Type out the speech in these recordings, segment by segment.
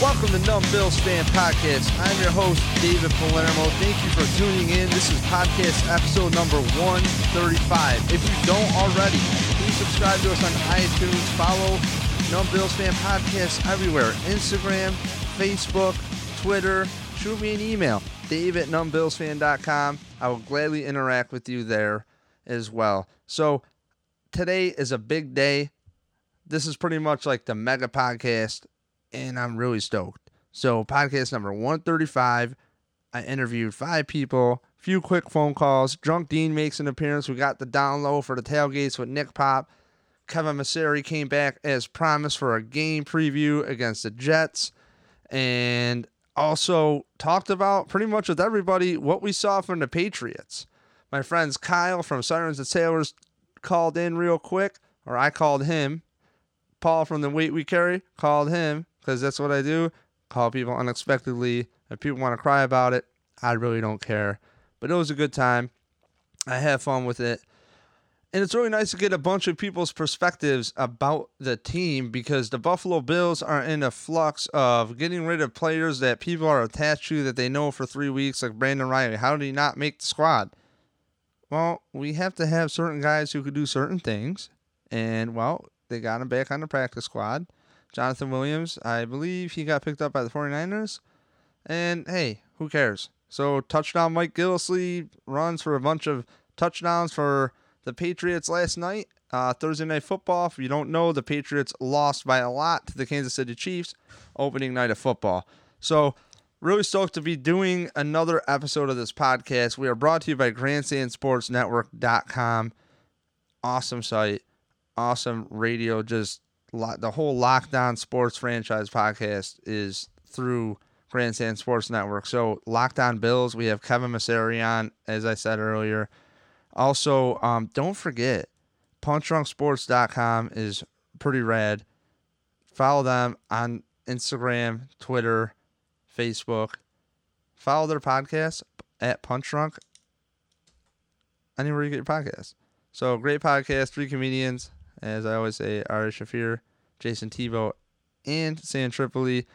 Welcome to Numb Bills Fan Podcast. I'm your host, David Palermo. Thank you for tuning in. This is podcast episode number 135. If you don't already, please subscribe to us on iTunes. Follow Numb Bills Fan Podcast everywhere Instagram, Facebook, Twitter. Shoot me an email, dave at numbbillsfan.com. I will gladly interact with you there as well. So, today is a big day. This is pretty much like the mega podcast and I'm really stoked. So, podcast number 135, I interviewed five people, few quick phone calls. Drunk Dean makes an appearance. We got the down low for the tailgates with Nick Pop. Kevin Massare came back as promised for a game preview against the Jets. And also talked about pretty much with everybody what we saw from the Patriots. My friends Kyle from Sirens and Sailors called in real quick, or I called him. Paul from the Weight We Carry called him because that's what I do. Call people unexpectedly. If people want to cry about it, I really don't care. But it was a good time. I had fun with it. And it's really nice to get a bunch of people's perspectives about the team because the Buffalo Bills are in a flux of getting rid of players that people are attached to that they know for three weeks, like Brandon Reilly. How did he not make the squad? Well, we have to have certain guys who could do certain things. And, well, they got him back on the practice squad. Jonathan Williams, I believe he got picked up by the 49ers. And hey, who cares? So touchdown Mike Gillislee runs for a bunch of touchdowns for the Patriots last night. Uh, Thursday night football. If you don't know, the Patriots lost by a lot to the Kansas City Chiefs opening night of football. So really stoked to be doing another episode of this podcast. We are brought to you by GrandstandSportsNetwork.com. Awesome site, awesome radio, just the whole Locked On Sports franchise podcast is through Grandstand Sports Network. So Locked On Bills, we have Kevin Massare on, as I said earlier. Also, um, don't forget, punchdrunksports.com is pretty rad. Follow them on Instagram, Twitter, Facebook. Follow their podcast at Punch Drunk. Anywhere you get your podcast. So great podcast, three comedians, as I always say, Ari Shaffir, Jason Tebow, and Sam Tripoli.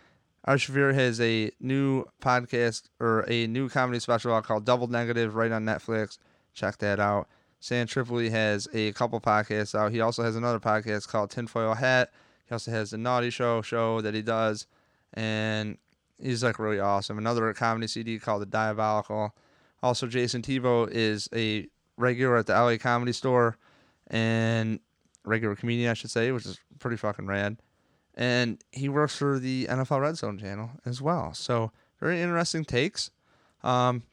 Ari Shaffir has a new podcast or a new comedy special called Double Negative right on Netflix. Check that out. Sam Tripoli has a couple podcasts out. He also has another podcast called Tinfoil Hat. He also has a Naughty Show show that he does, and he's like really awesome. Another comedy CD called The Diabolical. Also, Jason Tebow is a regular at the LA Comedy Store, and regular comedian, I should say, which is pretty fucking rad. And he works for the NFL Red Zone channel as well. So very interesting takes. Um,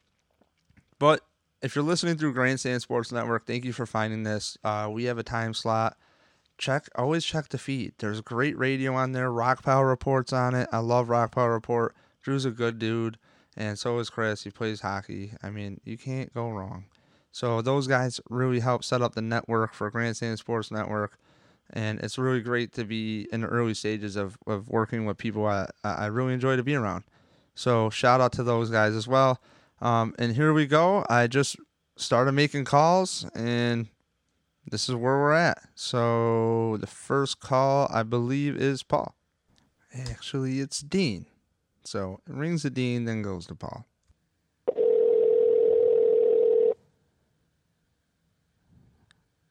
but if you're listening through Grandstand Sports Network, thank you for finding this. Uh, we have a time slot. Check always check the feed. There's great radio on there. Rock Power Reports on it. I love Rock Power Report. Drew's a good dude, and so is Chris. He plays hockey. I mean, you can't go wrong. So those guys really help set up the network for Grandstand Sports Network, and it's really great to be in the early stages of, of working with people I, I really enjoy to be around. So shout out to those guys as well. Um, and here we go. I just started making calls, and this is where we're at. So the first call I believe is Paul. Actually, it's Dean. So it rings to Dean, then goes to Paul.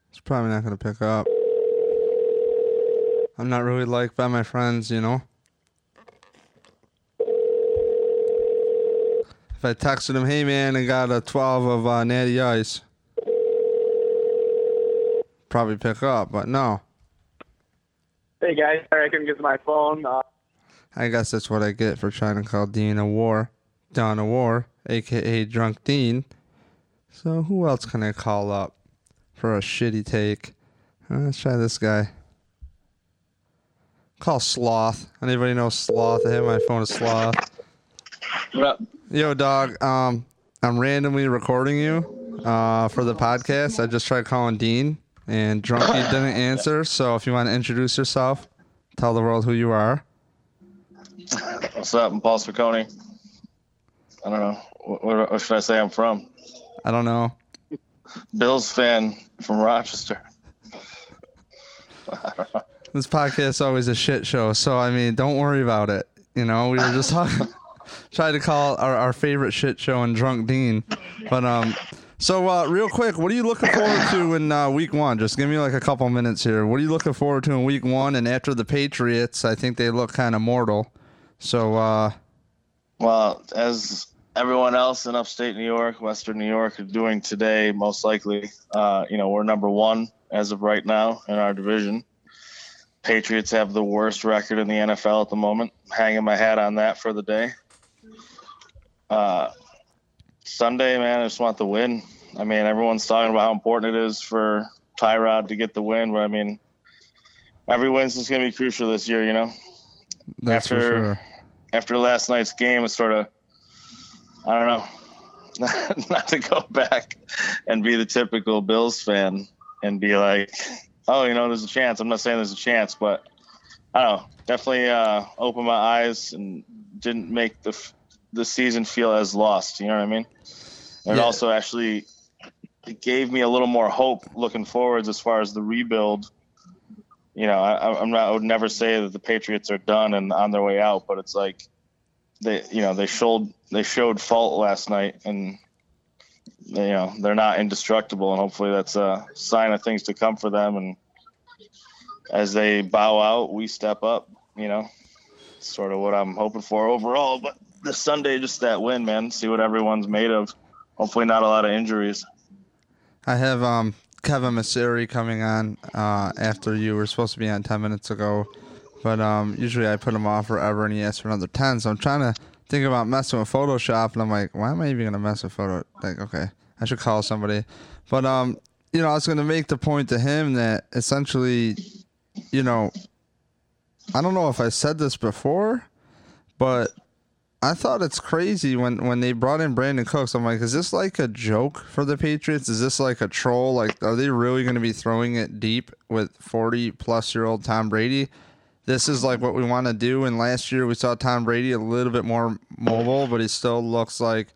It's probably not going to pick up. I'm not really liked by my friends, you know? If I texted him, hey man, I got a 12 of uh, Natty Ice, probably pick up, but no. Hey guys, sorry I couldn't get to my phone. Uh, I guess that's what I get for trying to call Dean a war. Don a war, aka Drunk Dean. So who else can I call up? for a shitty take. Uh, let's try this guy. Call Sloth. Anybody know Sloth? I hit my phone as Sloth. What up? Yo, dog. Um, I'm randomly recording you uh, for the podcast. I just tried calling Dean, and Drunky didn't answer. So if you want to introduce yourself, tell the world who you are. What's up? I'm Paul Spicone. I don't know. What, what should I say I'm from? I don't know. Bills fan from Rochester. This podcast is always a shit show, so I mean, don't worry about it. You know, we were just talking, trying to call our, our favorite shit show and drunk Dean, but um. So, uh, real quick, what are you looking forward to in uh, week one? Just give me like a couple minutes here. What are you looking forward to in week one? And after the Patriots, I think they look kind of mortal. So, uh, Well, as everyone else in upstate New York, Western New York are doing today, most likely, uh, you know, we're number one as of right now in our division. Patriots have the worst record in the NFL at the moment. Hanging my hat on that for the day. Uh, Sunday, man, I just want the win. I mean, everyone's talking about how important it is for Tyrod to get the win, but I mean, every win's just going to be crucial this year, you know? that's for After- sure. after last night's game, it's sort of, I don't know, not to go back and be the typical Bills fan and be like, oh, you know, there's a chance. I'm not saying there's a chance, but I don't know. Definitely uh, opened my eyes and didn't make the f- the season feel as lost. You know what I mean? And Yeah. also actually it gave me a little more hope looking forwards as far as the rebuild. You know, I, I'm not. I would never say that the Patriots are done and on their way out, but it's like they, you know, they showed they showed fault last night, and you know they're not indestructible, and hopefully that's a sign of things to come for them. And as they bow out, we step up. You know, sort of what I'm hoping for overall. But this Sunday, just that win, man. See what everyone's made of. Hopefully, not a lot of injuries. I have um, Kevin Massare coming on uh, after you were supposed to be on 10 minutes ago. But um, usually I put him off forever and he asks for another 10. So I'm trying to think about messing with Photoshop. And I'm like, why am I even going to mess with Photo? Like, okay, I should call somebody. But, um, you know, I was going to make the point to him that essentially, you know, I don't know if I said this before, but I thought it's crazy when when they brought in Brandin Cooks. I'm like, is this like a joke for the Patriots? Is this like a troll? Like, are they really going to be throwing it deep with 40 plus year old Tom Brady? This is like what we want to do. And last year we saw Tom Brady a little bit more mobile, but he still looks like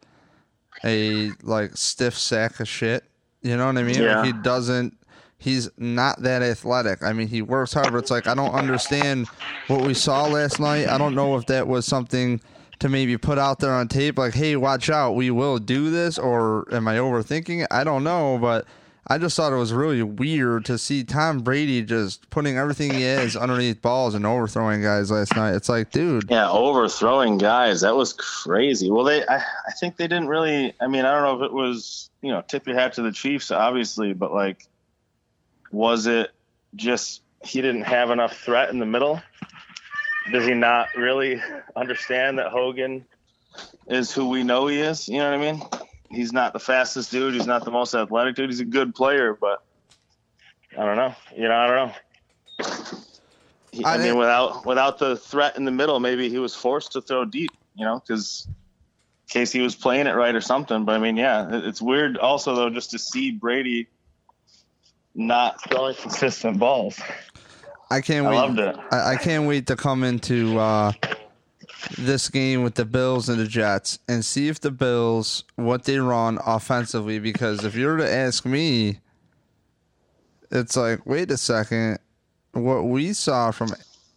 a like stiff sack of shit. You know what I mean? Yeah. Like he doesn't. He's not that athletic. I mean, he works hard, but it's like I don't understand what we saw last night. I don't know if that was something to maybe put out there on tape, like, "Hey, watch out, we will do this," or am I overthinking it? I don't know, but I just thought it was really weird to see Tom Brady just putting everything he is underneath balls and overthrowing guys last night. It's like, dude, Yeah, overthrowing guys. That was crazy. Well, they, I, I think they didn't really. I mean, I don't know if it was, you know, tip your hat to the Chiefs, obviously, but like, was it just he didn't have enough threat in the middle? Does he not really understand that Hogan is who we know he is? You know what I mean? He's not the fastest dude. He's not the most athletic dude. He's a good player, but I don't know. You know, I don't know. He- I I, mean, without without the threat in the middle, maybe he was forced to throw deep. You know, because in case he was playing it right or something. But I mean, yeah, it- it's weird also though just to see Brady not throwing consistent balls. I can't I wait. loved it. I, I can't wait to come into uh, this game with the Bills and the Jets and see if the Bills what they run offensively. Because if you were to ask me, it's like, wait a second, what we saw from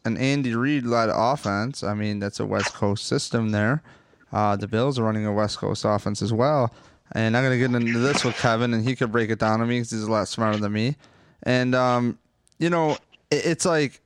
an Andy Reid led offense. I mean, that's a West Coast system there. Uh, the Bills are running a West Coast offense as well. And I'm gonna get into this with Kevin, and he could break it down to me because he's a lot smarter than me. And um, you know, it's like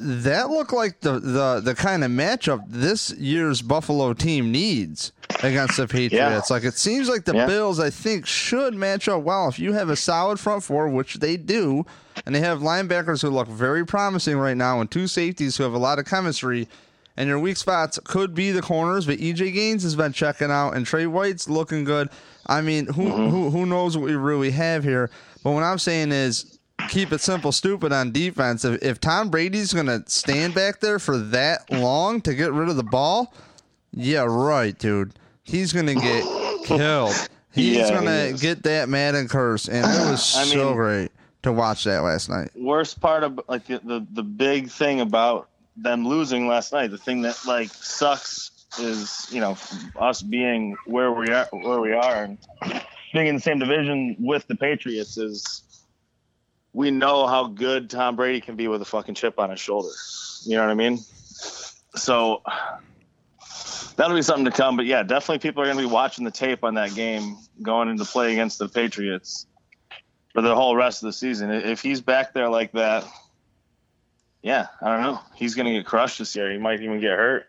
that looked like the, the, the kind of matchup this year's Buffalo team needs against the Patriots. Like it seems like the Yeah. Bills, I think, should match up well. If you have a solid front four, which they do, and they have linebackers who look very promising right now, and two safeties who have a lot of chemistry. And your weak spots could be the corners, but EJ Gaines has been checking out, and Trey White's looking good. I mean, who mm-hmm. who who knows what we really have here? But what I'm saying is, keep it simple, stupid on defense. If, if Tom Brady's going to stand back there for that long to get rid of the ball, yeah, right, dude. He's going to get killed. He's Yeah, going to get that Madden curse, and it was I so mean- great to watch that last night. worst part of like the, the the big thing about them losing last night, the thing that like sucks is you know us being where we are where we are and being in the same division with the Patriots is we know how good Tom Brady can be with a fucking chip on his shoulder. You know what I mean? So that'll be something to come. But yeah, definitely people are going to be watching the tape on that game going into play against the Patriots for the whole rest of the season. If he's back there like that, yeah, I don't know. He's going to get crushed this year. He might even get hurt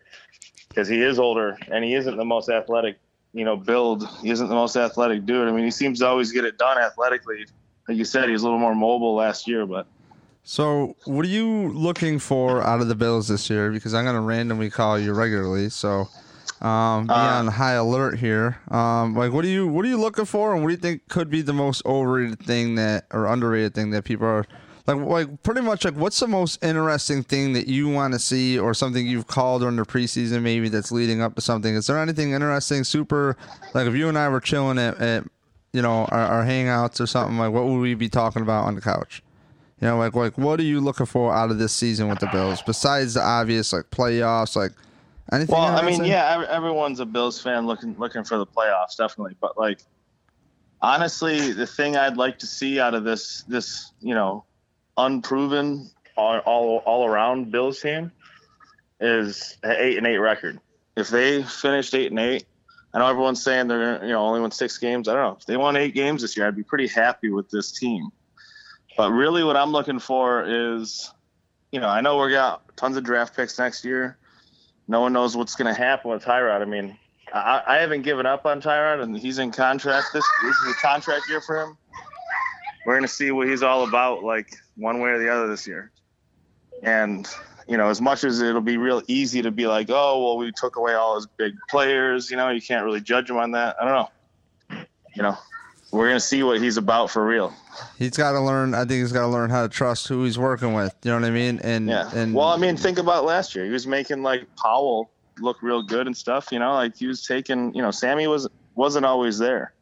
because he is older and he isn't the most athletic, you know, build. He isn't the most athletic dude. I mean, he seems to always get it done athletically. Like you said, he was a little more mobile last year, but. So, what are you looking for out of the Bills this year? Because I'm going to randomly call you regularly, so um, be uh, on high alert here. Um, like, what are you what are you looking for, and what do you think could be the most overrated thing that or underrated thing that people are like? Like, pretty much like, what's the most interesting thing that you want to see, or something you've called during the preseason, maybe that's leading up to something? Is there anything interesting, super? Like, if you and I were chilling at, at you know our, our hangouts or something, like, what would we be talking about on the couch? You know, like like what are you looking for out of this season with the Bills besides the obvious like playoffs, like Anything well, I mean, yeah, everyone's a Bills fan looking looking for the playoffs, definitely. But like, honestly, the thing I'd like to see out of this this you know unproven all all, all around Bills team is an eight and eight record. If they finished eight and eight, I know everyone's saying they're you know only won six games. I don't know if they won eight games this year, I'd be pretty happy with this team. But really, what I'm looking for is, you know, I know we got tons of draft picks next year no one knows what's going to happen with Tyrod. I mean, I, I, haven't given up on Tyrod, and he's in contract. This this is a contract year for him. We're going to see what he's all about, like one way or the other this year. And you know, as much as it'll be real easy to be like, oh, well, we took away all his big players. You know, you can't really judge him on that. I don't know. You know, we're gonna see what he's about for real. He's got to learn. I think he's got to learn how to trust who he's working with. You know what I mean? And yeah. And well, I mean, think about last year. He was making like Powell look real good and stuff. You know, like he was taking. You know, Sammy was wasn't always there.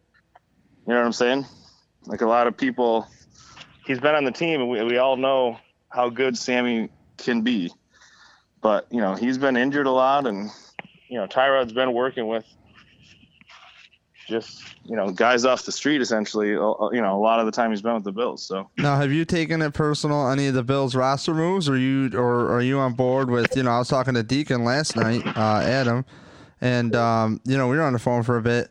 You know what I'm saying? Like a lot of people, he's been on the team, and we we all know how good Sammy can be. But you know, he's been injured a lot, and you know, Tyrod's been working with just you know guys off the street essentially. Uh, uh, you know, a lot of the time he's been with the Bills. So now, have you taken it personal any of the Bills roster moves, or you or are you on board with? You know, I was talking to Deacon last night, uh, Adam, and um, you know we were on the phone for a bit.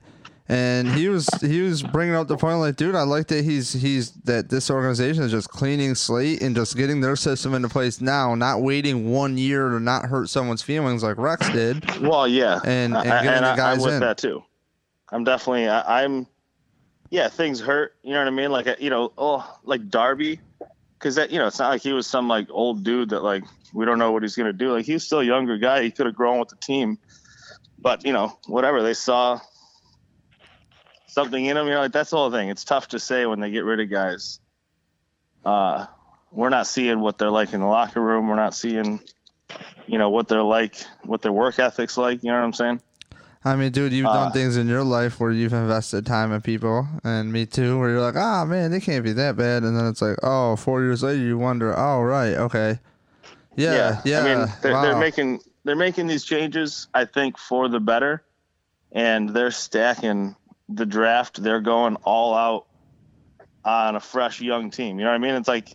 And he was he was bringing up the point like, dude, I like that he's he's that this organization is just cleaning slate and just getting their system into place now, not waiting one year to not hurt someone's feelings like Rex did. Well, yeah, and and getting and the guys I, I'm with in. that too. I'm definitely I, am yeah things hurt you know what I mean like you know oh like Darby because that you know it's not like he was some like old dude that like we don't know what he's gonna do like he's still a younger guy he could have grown with the team but you know whatever they saw something in him you know like that's the whole thing it's tough to say when they get rid of guys uh we're not seeing what they're like in the locker room we're not seeing you know what they're like what their work ethics like you know what I'm saying I mean, dude, you've uh, done things in your life where you've invested time in people, and me too, where you're like, ah, oh, man, they can't be that bad, and then it's like, oh, four years later, you wonder, oh, right, okay, yeah, yeah. yeah. I mean, they're, wow. they're making they're making these changes, I think, for the better, and they're stacking the draft. They're going all out on a fresh young team. You know what I mean? It's like,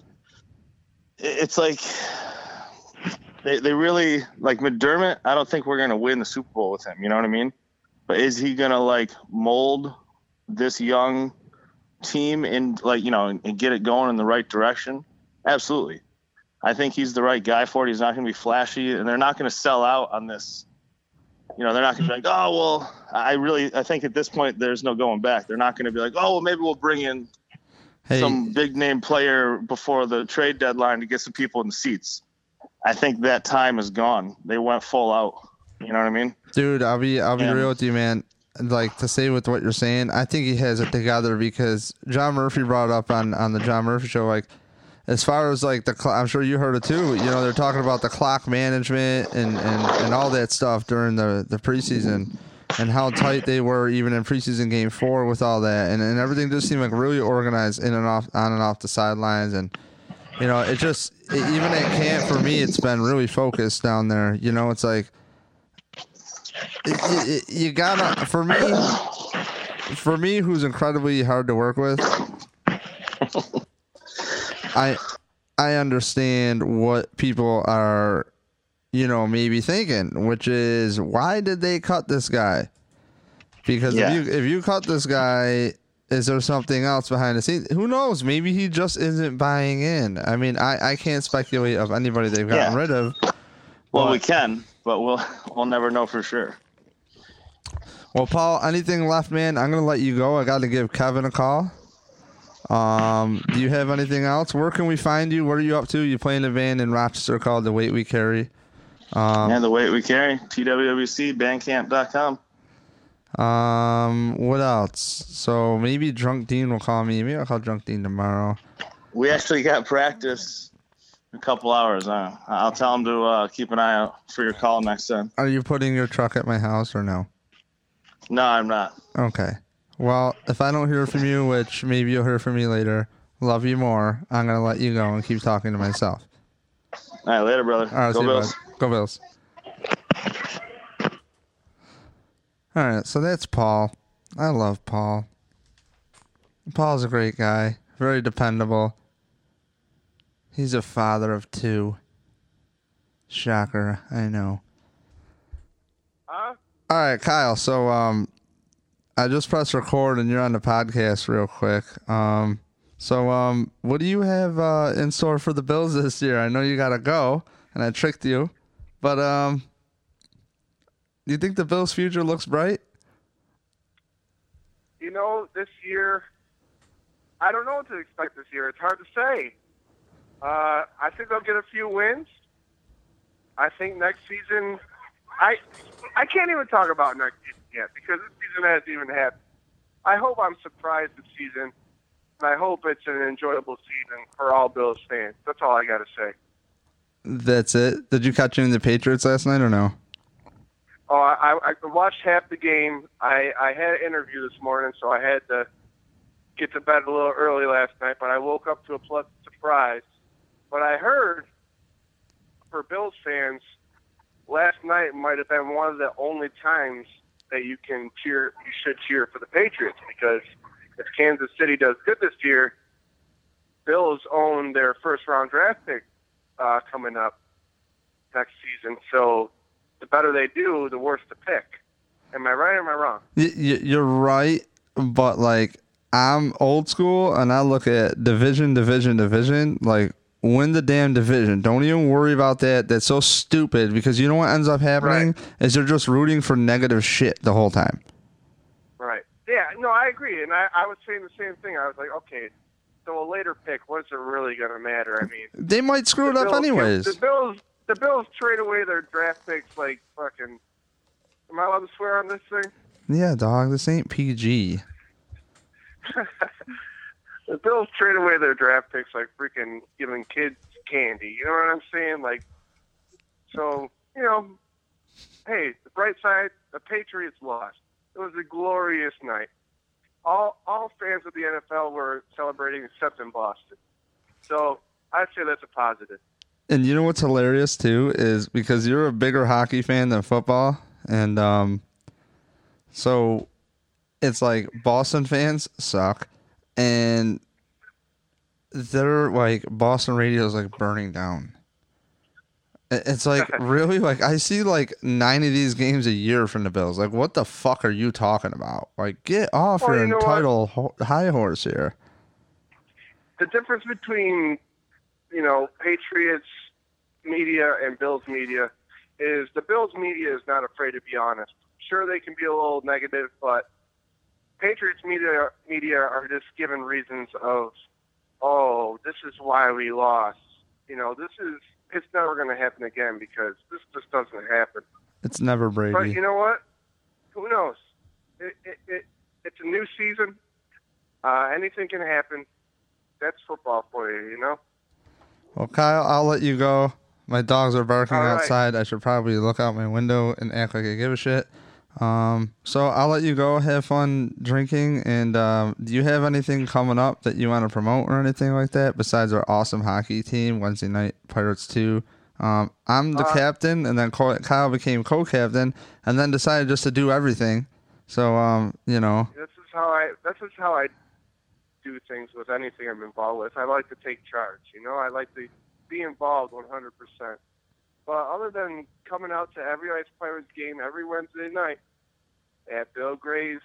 it's like they, they really like McDermott. I don't think we're gonna win the Super Bowl with him. You know what I mean? But is he gonna like mold this young team and like you know and, get it going in the right direction? Absolutely. I think he's the right guy for it. He's not to be flashy, and they're not to sell out on this. You know, they're not going to be like, oh well, I really, I think at this point there's no going back. They're not going to be like, oh well, maybe we'll bring in hey. some big name player before the trade deadline to get some people in the seats. I think that time is gone. They went full out. You know what I mean? Dude, I'll be I'll be and, real with you, man. Like to say with what you're saying, I think he has it together because John Murphy brought up on on the John Murphy show, like as far as like the cl- I'm sure you heard it too. You know, they're talking about the clock management and and, and all that stuff during the the preseason and how tight they were even in preseason game four with all that and, and everything just seemed like really organized in and off on and off the sidelines and you know, it just it, even at camp for me, it's been really focused down there. You know, it's like it, it, you gotta for me. for me, who's incredibly hard to work with, I I understand what people are, you know, maybe thinking, which is why did they cut this guy? Because Yeah. if you if you cut this guy, is there something else behind the scenes? Who knows? Maybe he just isn't buying in. I mean, I, I can't speculate of anybody they've gotten Yeah. rid of. Well, But- we can, but we'll we'll never know for sure. Well, Paul, anything left, man? I'm gonna let you go. I got to give Kevin a call. Um, do you have anything else? Where can we find you? What are you up to? You play in a band in Rochester called The Weight We Carry. Um, and the weight we carry, TWWC, Bandcamp.com. um, what else? So maybe Drunk Dean will call me. Maybe I'll call Drunk Dean tomorrow. We actually got practice a couple hours. Uh, I'll tell him to uh, keep an eye out for your call next time. Are you putting your truck at my house or no? No, I'm not. Okay. Well, if I don't hear from you, which maybe you'll hear from me later, love you more. I'm gonna let you go and keep talking to myself. All right, later, brother. All right, Go see Bills. bud. Go Bills. All right, so that's Paul. I love Paul. Paul's a great guy, very dependable. He's a father of two. Shocker, I know. Huh? All right, Kyle. So, um, I just pressed record and you're on the podcast real quick. Um, so, um, what do you have uh, in store for the Bills this year? I know you got to go, and I tricked you, but um, do you think the Bills' future looks bright? You know, this year, I don't know what to expect this year. It's hard to say. Uh, I think they'll get a few wins. I think next season, I I can't even talk about next season yet because this season hasn't even happened. I hope I'm surprised this season, and I hope it's an enjoyable season for all Bills fans. That's all I got to say. That's it. Did you catch any of the Patriots last night or no? Oh, I, I watched half the game. I, I had an interview this morning, so I had to get to bed a little early last night. But I woke up to a pleasant surprise. But I heard for Bills fans, last night might have been one of the only times that you can cheer. You should cheer for the Patriots because if Kansas City does good this year, Bills own their first round draft pick uh, coming up next season. So the better they do, the worse the pick. Am I right or am I wrong? You're right, but like I'm old school and I look at division, division, division. Like win the damn division. Don't even worry about that. That's so stupid because you know what ends up happening is they're just rooting for negative shit the whole time. Right. Yeah, no, I agree. And I, I was saying the same thing. I was like, okay, so a later pick, what's it really going to matter? I mean, They might screw it the up Bills- anyways. The Bills, the Bills trade away their draft picks like fucking. Am I allowed to swear on this thing? Yeah, dog. This ain't PG. The Bills trade away their draft picks like freaking giving kids candy. You know what I'm saying? Like, so you know, hey, the bright side, the Patriots lost. It was a glorious night. All all fans of the NFL were celebrating except in Boston. So I'd say that's a positive. And you know what's hilarious too is because you're a bigger hockey fan than football, and um, so it's like Boston fans suck, and they're like Boston radio is like burning down. It's like really like I see like nine of these games a year from the Bills. Like, what the fuck are you talking about? Like, get off Well, your you entitled ho- high horse here. The difference between you know Patriots media and Bills media is the Bills media is not afraid to be honest. Sure, they can be a little negative, but Patriots media media are just given reasons of, oh, this is why we lost. You know, this is it's never going to happen again because this just doesn't happen. It's never breaking. But you know what? Who knows? It, it, it, it's a new season. Uh, anything can happen. That's football for you, you know. Well, Kyle, I'll let you go. My dogs are barking right. outside. I should probably look out my window and act like I give a shit. Um, so I'll let you go. Have fun drinking. And um, do you have anything coming up that you want to promote or anything like that besides our awesome hockey team Wednesday night Pirates two? Um, I'm the Uh, captain, and then Kyle became co-captain, and then decided just to do everything. So um, you know, This is how I that's just how I do things with anything I'm involved with. I like to take charge. You know, I like to be involved 100%. But other than coming out to every Ice Pirates game every Wednesday night at Bill Gray's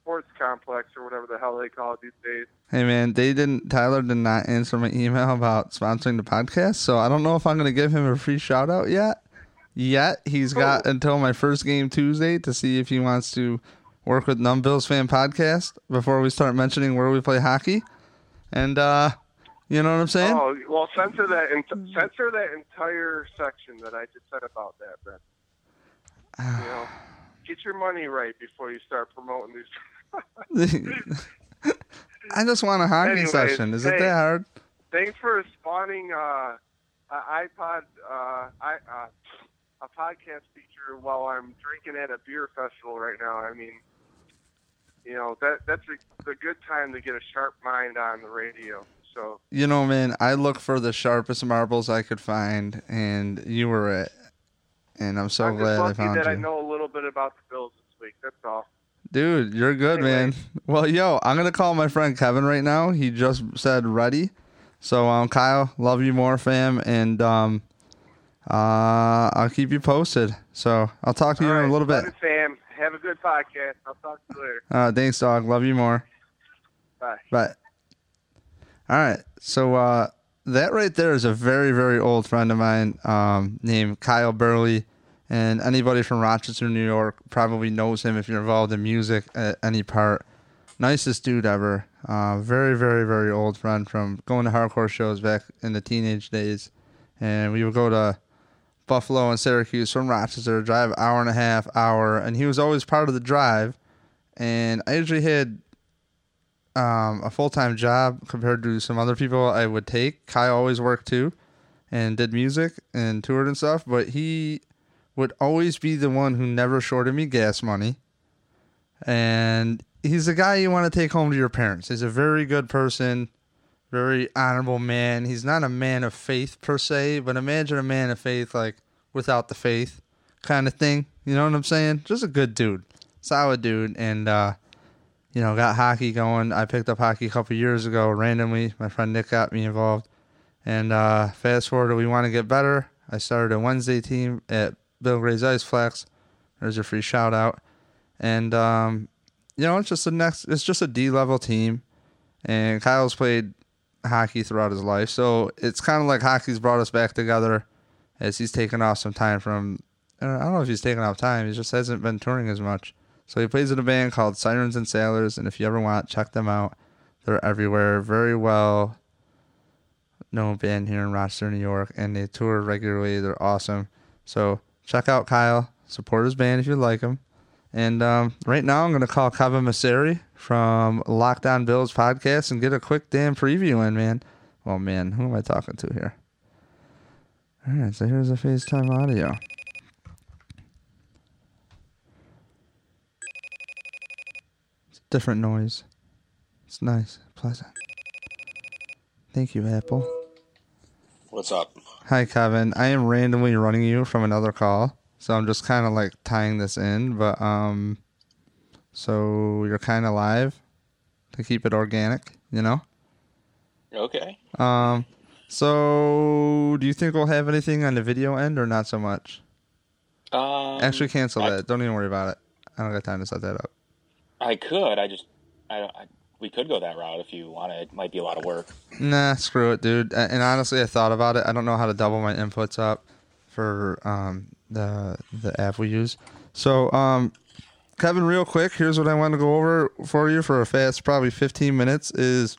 Sports Complex or whatever the hell they call it these days. Hey man, they didn't. Tyler did not answer my email about sponsoring the podcast, so I don't know if I'm going to give him a free shout out yet. Yet he's got until my first game Tuesday to see if he wants to work with Numb Bills Fan Podcast before we start mentioning where we play hockey. And uh, you know what I'm saying? Oh well, censor that and censor that entire section that I just said about that, Ben. you know, get your money right before you start promoting these. I just want a hockey Anyways, session. Is hey, it that hard? Thanks for spawning uh, an iPod, uh, I, uh, a podcast feature while I'm drinking at a beer festival right now. I mean, you know that that's a, a good time to get a sharp mind on the radio. So You know, man, I look for the sharpest marbles I could find, and you were it. And I'm so I'm glad I found that you. I know a little bit about the Bills this week. That's all. Dude, you're good, Anyway. man. Well, yo, I'm gonna call my friend Kevin right now. He just said ready. So, um, Kyle, love you more, fam, and um, uh, I'll keep you posted. So, I'll talk to you All in a little bit. Sam. Have a good podcast. I'll talk to you later. Uh, thanks, dog. Love you more. Bye. But all right, so uh, that right there is a very very old friend of mine um, named Kyle Bihrle, and anybody from Rochester, New York, probably knows him if you're involved in music at any part. Nicest dude ever. Uh, very very very old friend from going to hardcore shows back in the teenage days, and we would go to Buffalo and Syracuse from Rochester, drive hour and a half hour, and he was always part of the drive. And I usually had um, a full time job compared to some other people I would take. Kai always worked too and did music and toured and stuff, but he would always be the one who never shorted me gas money. And he's the guy you want to take home to your parents. He's a very good person, very honorable man. He's not a man of faith per se, but imagine a man of faith like without the faith kind of thing. You know what I'm saying? Just a good dude, solid dude, and uh, you know, got hockey going. I picked up hockey a couple years ago randomly. My friend Nick got me involved. And uh, fast forward, we want to get better. I started a Wednesday team at Bill Gray's Iceplex. There's a free shout out. And um, you know, it's just a next. It's just a D level team. And Kyle's played hockey throughout his life, so it's kind of like hockey's brought us back together. As he's taken off some time from, I don't know if he's taken off time. He just hasn't been touring as much. So he plays in a band called Sirens and Sailors, and if you ever want, check them out. They're everywhere. Very well known band here in Rochester, New York, and they tour regularly. They're awesome. So check out Kyle. Support his band if you like him. And um, right now, I'm going to call Kevin Massare from Locked On Bills podcast and get a quick damn preview in, man. Oh, man, who am I talking to here? All right, so here's a FaceTime audio. It's a different noise. It's nice, pleasant. Thank you, Apple. What's up? Hi, Kevin. I am randomly running you from another call, so I'm just kind of like tying this in. But um, so you're kind of live to keep it organic, you know. Okay. Um, so do you think we'll have anything on the video end or not so much? Um, Actually, cancel I, that. Don't even worry about it. I don't got time to set that up. I could. I just. I, don't- I. We could go that route if you want it. It might be a lot of work. Nah, screw it, dude. And honestly, I thought about it. I don't know how to double my inputs up for um, the the app we use. So, um, Kevin, real quick, here's what I want to go over for you for a fast, probably 15 minutes. Is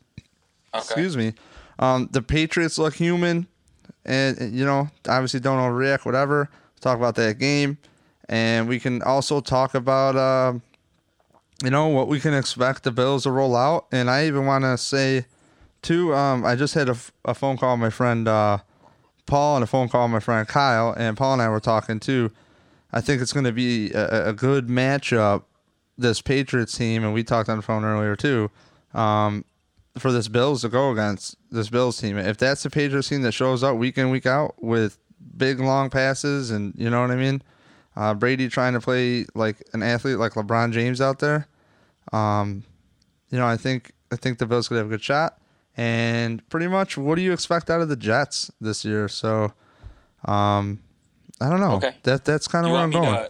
excuse me, um, the Patriots look human, and and, you know, obviously don't overreact. Whatever. Talk about that game, and we can also talk about. um you know what we can expect the Bills to roll out, and I even want to say Two, um, I just had a, phone call my friend uh, Paul and a phone call my friend Kyle, and Paul and I were talking too. I think it's going to be a, a good matchup, this Patriots team, and we talked on the phone earlier too, um, for this Bills to go against this Bills team. If that's the Patriots team that shows up week in, week out with big long passes, and you know what I mean, uh, Brady trying to play like an athlete like LeBron James out there, um, you know, I think I think the Bills could have a good shot. And pretty much, what do you expect out of the Jets this year? So, um, I don't know. Okay. That that's kind of where I'm going. to?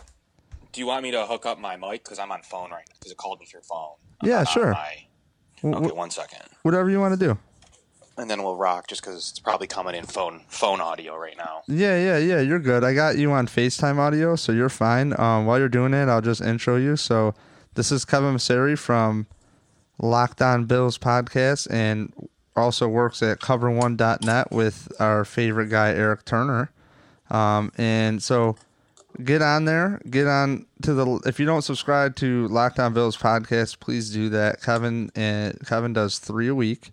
Do you want me to hook up my mic because I'm on phone right now? Because it called me through phone. Yeah, on sure. my- Okay, wh- one second, whatever you want to do. And then we'll rock. Just because it's probably coming in phone phone audio right now. Yeah, yeah, yeah. You're good. I got you on FaceTime audio, so you're fine. Um, while you're doing it, I'll just intro you. So, this is Kevin Massare from Locked On Bills podcast, and also works at CoverOne.net with our favorite guy Erik Turner. Um, and so, get on there. Get on to the. If you don't subscribe to Locked On Bills podcast, please do that. Kevin and Kevin does three a week.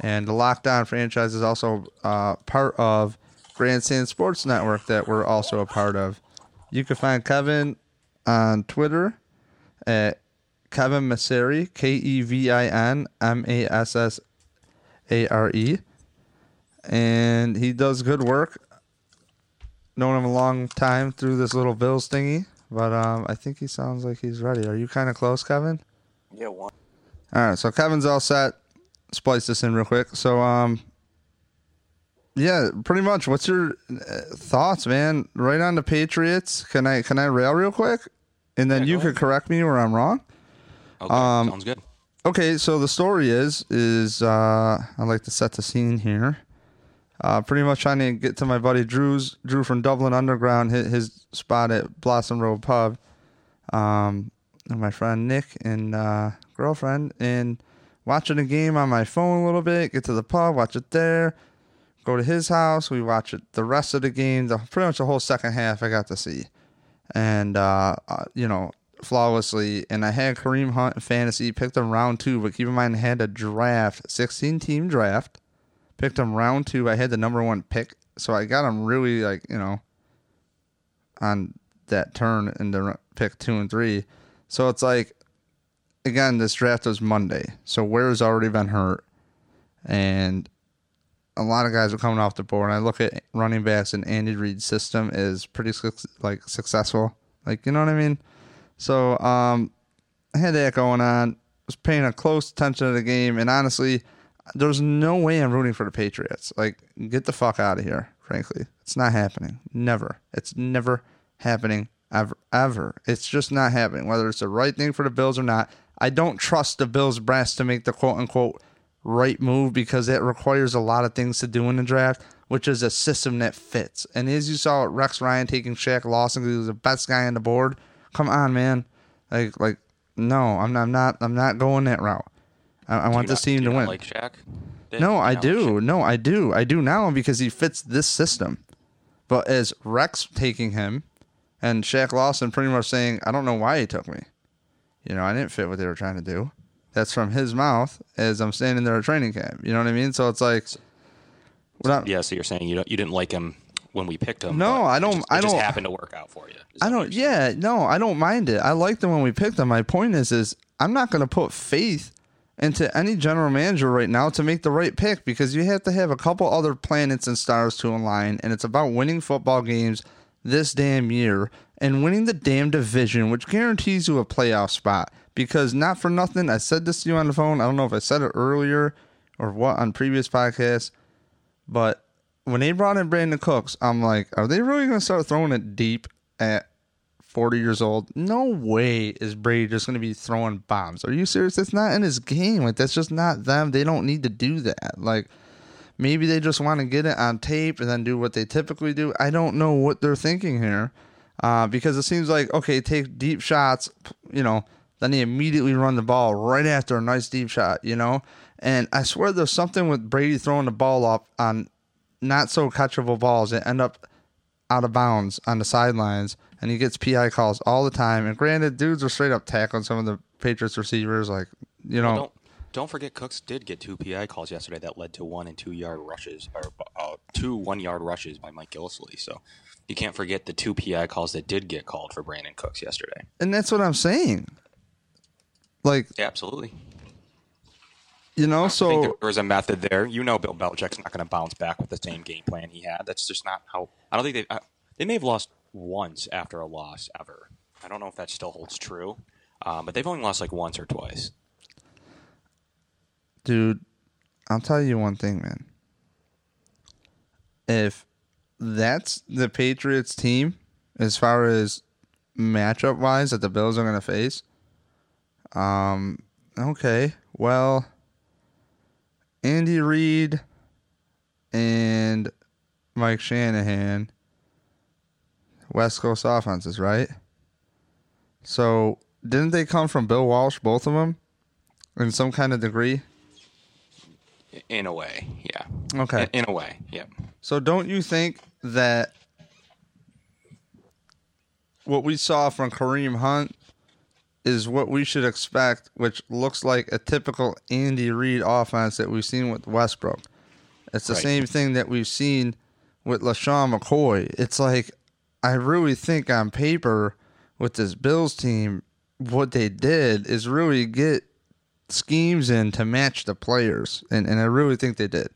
And the Locked On franchise is also uh, part of Grandstand Sports Network that we're also a part of. You can find Kevin on Twitter at Kevin Massare, K E V I N M A S S A R E. And he does good work. Known him a long time through this little Bills thingy, but um, I think he sounds like he's ready. Are you kind of close, Kevin? Yeah, one. All right, so Kevin's all set. Splice this in real quick. So, um, yeah, pretty much. What's your uh, thoughts, man? Right on the Patriots. Can I can I rail real quick, and then Yeah, you could correct me where I'm wrong. Okay, Um, sounds good. Okay, so the story is is uh, I like to set the scene here. Uh, pretty much trying to get to my buddy Drew's Drew from Dublin Underground, hit his spot at Blossom Road Pub. Um, and my friend Nick and uh, girlfriend, and watching a game on my phone a little bit. Get to the pub, watch it there. Go to his house. We watch it the rest of the game. The pretty much the whole second half I got to see, and uh, uh, you know flawlessly. And I had Kareem Hunt in fantasy, picked him round two, but keep in mind I had a draft, sixteen team draft. Picked him round two. I had the number one pick, so I got him really like you know on that turn in the pick two and three. So it's like again, this draft was Monday, so Ware's already been hurt, and a lot of guys are coming off the board. And I look at running backs and Andy Reid's system is pretty like successful. Like you know what I mean. So um, I had that going on. Was paying a close attention to the game, and honestly, there's no way I'm rooting for the Patriots. Like, get the fuck out of here. Frankly, it's not happening. Never. It's never happening ever. Ever. It's just not happening. Whether it's the right thing for the Bills or not, I don't trust the Bills brass to make the quote unquote right move because it requires a lot of things to do in the draft, which is a system that fits. And as you saw with Rex Ryan taking Shaq Lawson because he was the best guy on the board, come on, man. Like, like, no, I'm not, I'm not, I'm not going that route. I, I want this not- team to win. Like Shaq. Did- No, I do. No, I do. I do now because he fits this system. But as Rex taking him and Shaq Lawson pretty much saying, I don't know why he took me. You know, I didn't fit what they were trying to do. That's from his mouth as I'm standing there at training camp. You know what I mean? So it's like, what I- Yeah, so you're saying you don't, you didn't like him when we picked him? No, I don't- just- I it just don't- happened to work out for you. Is I don't. Yeah, no, I don't mind it. I liked them when we picked them. My point is, is I'm not going to put faith into any general manager right now to make the right pick because you have to have a couple other planets and stars to align, and it's about winning football games this damn year and winning the damn division, which guarantees you a playoff spot. Because not for nothing, I said this to you on the phone. I don't know if I said it earlier or what on previous podcasts, but when they brought in Brandin Cooks, I'm like, are they really going to start throwing it deep at 40 years old? No way is Brady just going to be throwing bombs. Are you serious? That's not in his game. Like, that's just not them. They don't need to do that. Like, maybe they just want to get it on tape and then do what they typically do. I don't know what they're thinking here uh, because it seems like, okay, take deep shots, you know, then they immediately run the ball right after a nice deep shot, you know? And I swear there's something with Brady throwing the ball up on not so catchable balls that end up out of bounds on the sidelines, and he gets PI calls all the time. And granted, dudes are straight up tackling some of the Patriots receivers, like you know. Well, don't don't forget Cooks did get two PI calls yesterday that led to one and two yard rushes or uh, two one yard rushes by Mike Gillislee. So you can't forget the two PI calls that did get called for Brandin Cooks yesterday. and that's what I'm saying. Like Yeah, absolutely. you know, I so think there was a method there. You know, Bill Belichick's not going to bounce back with the same game plan he had. That's just not how. I don't think they. They may have lost once after a loss ever. I don't know if that still holds true, um, but they've only lost like once or twice. dude, I'll tell you one thing, man. If that's the Patriots team, as far as matchup wise, that the Bills are going to face, um, okay, well, Andy Reid and Mike Shanahan, West Coast offenses, right? So didn't they come from Bill Walsh, both of them, in some kind of degree? In a way, yeah. Okay. In, in a way, yeah. So don't you think that what we saw from Kareem Hunt is what we should expect, which looks like a typical Andy Reid offense that we've seen with Westbrook. It's the Right. same thing that we've seen with LeSean McCoy. It's like I really think on paper with this Bills team, what they did is really get schemes in to match the players. And and I really think they did.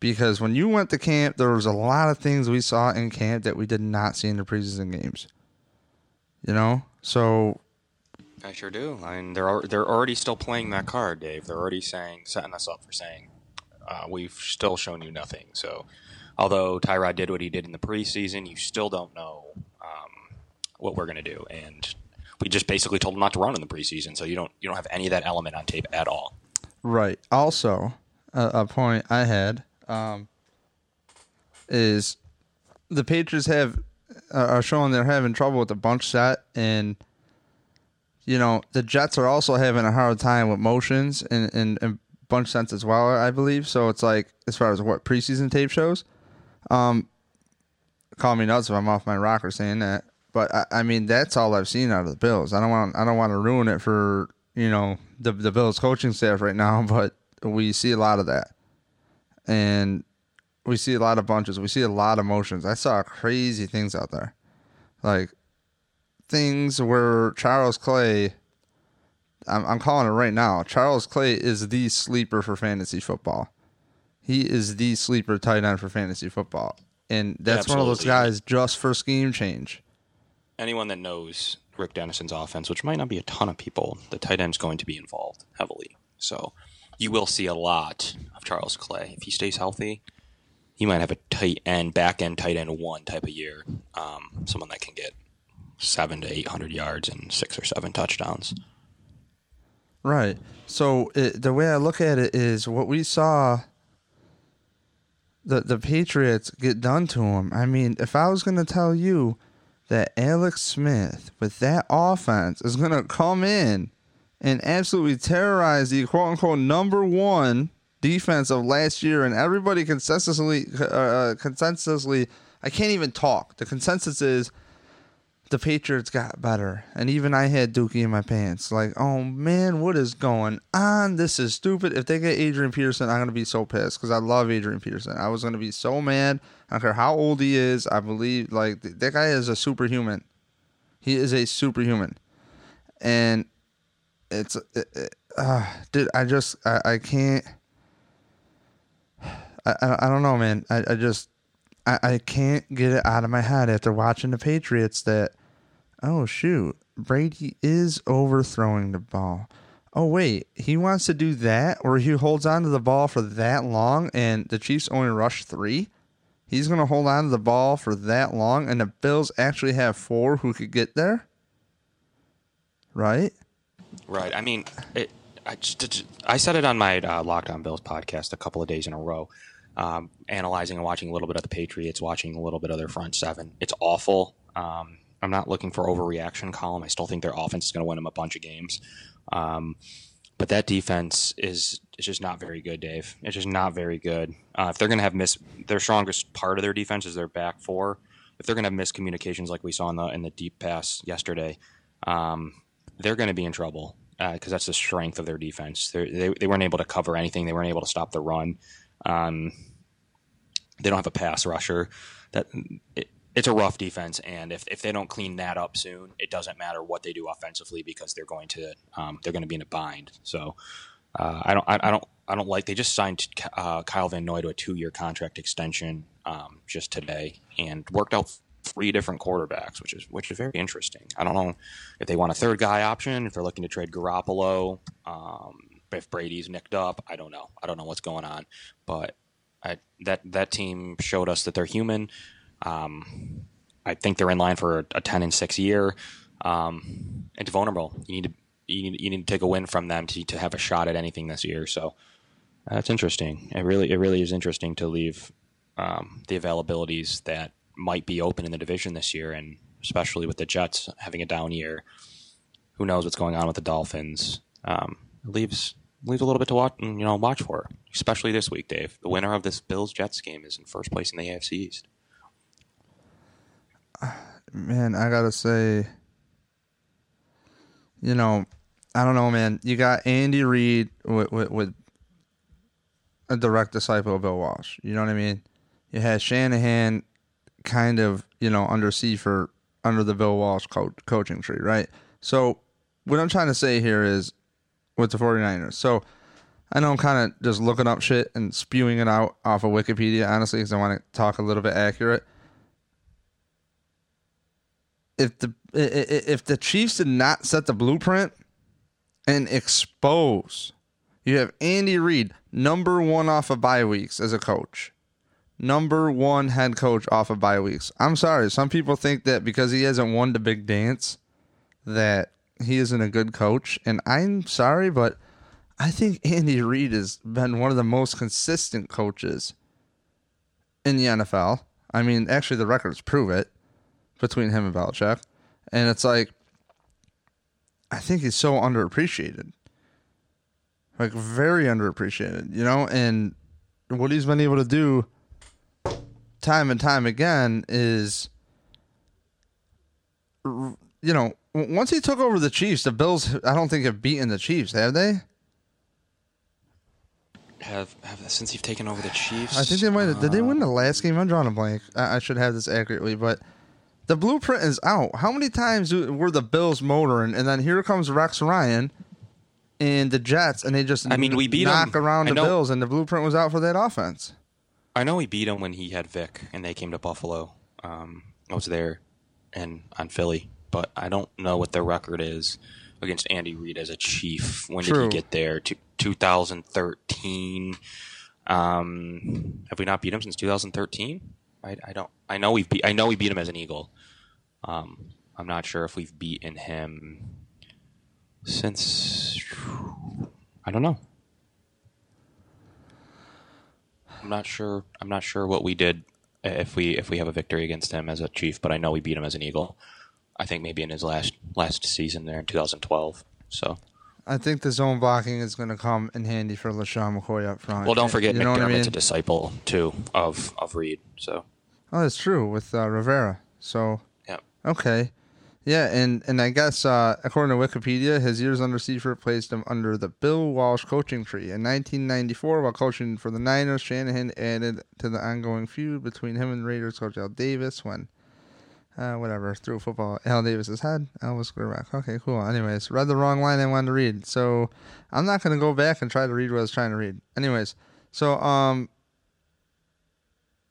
Because when you went to camp, there was a lot of things we saw in camp that we did not see in the preseason games. You know? So I sure do. I mean, they're they're already still playing that card, Dave. They're already saying, setting us up for saying, uh, we've still shown you nothing. So, although Tyrod did what he did in the preseason, you still don't know um, what we're going to do, and we just basically told him not to run in the preseason. So you don't you don't have any of that element on tape at all. Right. Also, a, a point I had um, is the Patriots have uh, are showing they're having trouble with the bunch set, and you know the Jets are also having a hard time with motions and and, and bunch sets as well. I believe so. It's like as far as what preseason tape shows. Um, call me nuts if I'm off my rocker saying that, but I, I mean that's all I've seen out of the Bills. I don't want I don't want to ruin it for you know the the Bills coaching staff right now, but we see a lot of that, and we see a lot of bunches. We see a lot of motions. I saw crazy things out there, like things where Charles Clay. I'm, I'm calling it right now. Charles Clay is the sleeper for fantasy football. He is the sleeper tight end for fantasy football, and that's one of those guys just for scheme change. Anyone that knows Rick Dennison's offense, which might not be a ton of people, the tight end's going to be involved heavily. So you will see a lot of Charles Clay if he stays healthy. He might have a tight end, back end tight end one type of year. Um, someone that can get seven to eight hundred yards and six or seven touchdowns. Right. So it, the way I look at it is what we saw the the Patriots get done to him. I mean, if I was going to tell you that Alex Smith with that offense is going to come in and absolutely terrorize the quote unquote number one defense of last year, and everybody consensusly uh, consensusly, I can't even talk. The consensus is the Patriots got better. And even I had Dookie in my pants. Like, oh man, what is going on? This is stupid. If they get Adrian Peterson, I'm going to be so pissed because I love Adrian Peterson. I was going to be so mad. I don't care how old he is. I believe, like, th- that guy is a superhuman. He is a superhuman. And it's, it, it, uh, dude, I just, I, I can't. I, I, I don't know, man. I, I just, I, I can't get it out of my head after watching the Patriots that, oh shoot, Brady is overthrowing the ball. Oh wait, he wants to do that, or he holds on to the ball for that long, and the Chiefs only rush three. He's gonna hold on to the ball for that long, and the Bills actually have four who could get there. Right? Right. I mean, it, I I said it on my uh, Locked On Bills podcast a couple of days in a row, um, analyzing and watching a little bit of the Patriots, watching a little bit of their front seven. It's awful. Um, I'm not looking for overreaction column. I still think their offense is going to win them a bunch of games. Um, but that defense is is just not very good, Dave. It's just not very good. Uh, if they're going to have miss, their strongest part of their defense is their back four. If they're going to have miscommunications like we saw in the in the deep pass yesterday, um, they're going to be in trouble because that's the strength of their defense. They're, they they weren't able to cover anything. They weren't able to stop the run. Um, they don't have a pass rusher. That it, it's a rough defense, and if, if they don't clean that up soon, it doesn't matter what they do offensively because they're going to um, they're going to be in a bind. So uh, I don't I, I don't I don't like they just signed uh, Kyle Van Noy to a two year contract extension um, just today and worked out three different quarterbacks, which is which is very interesting. I don't know if they want a third guy option, if they're looking to trade Garoppolo. Um, if Brady's nicked up. I don't know. I don't know what's going on, but I, that that team showed us that they're human. Um, I think they're in line for a ten and six year. Um, it's vulnerable. You need to you need, you need to take a win from them to to have a shot at anything this year. So that's interesting. It really it really is interesting to leave um, the availabilities that might be open in the division this year, and especially with the Jets having a down year. Who knows what's going on with the Dolphins? Um, leaves leaves a little bit to watch you know watch for, especially this week, Dave. The winner of this Bills Jets game is in first place in the AFC East. Man, I gotta say, you know, I don't know, man. You got Andy Reid with, with, with a direct disciple of Bill Walsh. You know what I mean? You had Shanahan kind of, you know, under Seifert under the Bill Walsh co- coaching tree, right? So what I'm trying to say here is with the 49ers. So I know I'm kind of just looking up shit and spewing it out off of Wikipedia, honestly, because I want to talk a little bit accurate. If the if the Chiefs did not set the blueprint and expose, you have Andy Reid, number one off of bye weeks as a coach, number one head coach off of bye weeks. I'm sorry, some people think that because he hasn't won the big dance, that he isn't a good coach, and I'm sorry, but I think Andy Reid has been one of the most consistent coaches in the NFL. I mean, actually, the records prove it between him and Belichick, and it's like I think he's so underappreciated, like very underappreciated, you know. And what he's been able to do time and time again is, you know, once he took over the Chiefs, the Bills, I don't think have beaten the Chiefs, have they? Have, have since you've taken over the Chiefs? I think they might. have Did they win the uh, last game? I'm drawing a blank. I, I should have this accurately, but the blueprint is out. How many times were the Bills motoring, and then here comes Rex Ryan and the Jets, and they just I mean, we beat knock them. around the Bills, and the blueprint was out for that offense. I know he beat him when he had Vic and they came to Buffalo. Um, I was there and on Philly, but I don't know what their record is against Andy Reid as a Chief. When did he get there? To 2013. Um, have we not beat him since 2013? I, I don't. I know we've beat. I know we beat him as an Eagle. Um, I'm not sure if we've beaten him since. I don't know. I'm not sure. I'm not sure what we did if we if we have a victory against him as a chief, but I know we beat him as an eagle. I think maybe in his last last season there in 2012. So I think the zone blocking is going to come in handy for LeSean McCoy up front. well, don't forget you know I McDermott's mean? a disciple too of of Reid. So Oh, that's true with uh, Rivera. So yeah, okay, yeah, and and I guess uh, according to Wikipedia, his years under Seifert placed him under the Bill Walsh coaching tree. In 1994, while coaching for the Niners, Shanahan added to the ongoing feud between him and Raiders coach Al Davis when. Uh, whatever, threw a football Al Davis's head. Elvis quarterback. Okay, cool. Anyways, read the wrong line I wanted to read. So I'm not to go back and try to read what I was trying to read. Anyways, so um,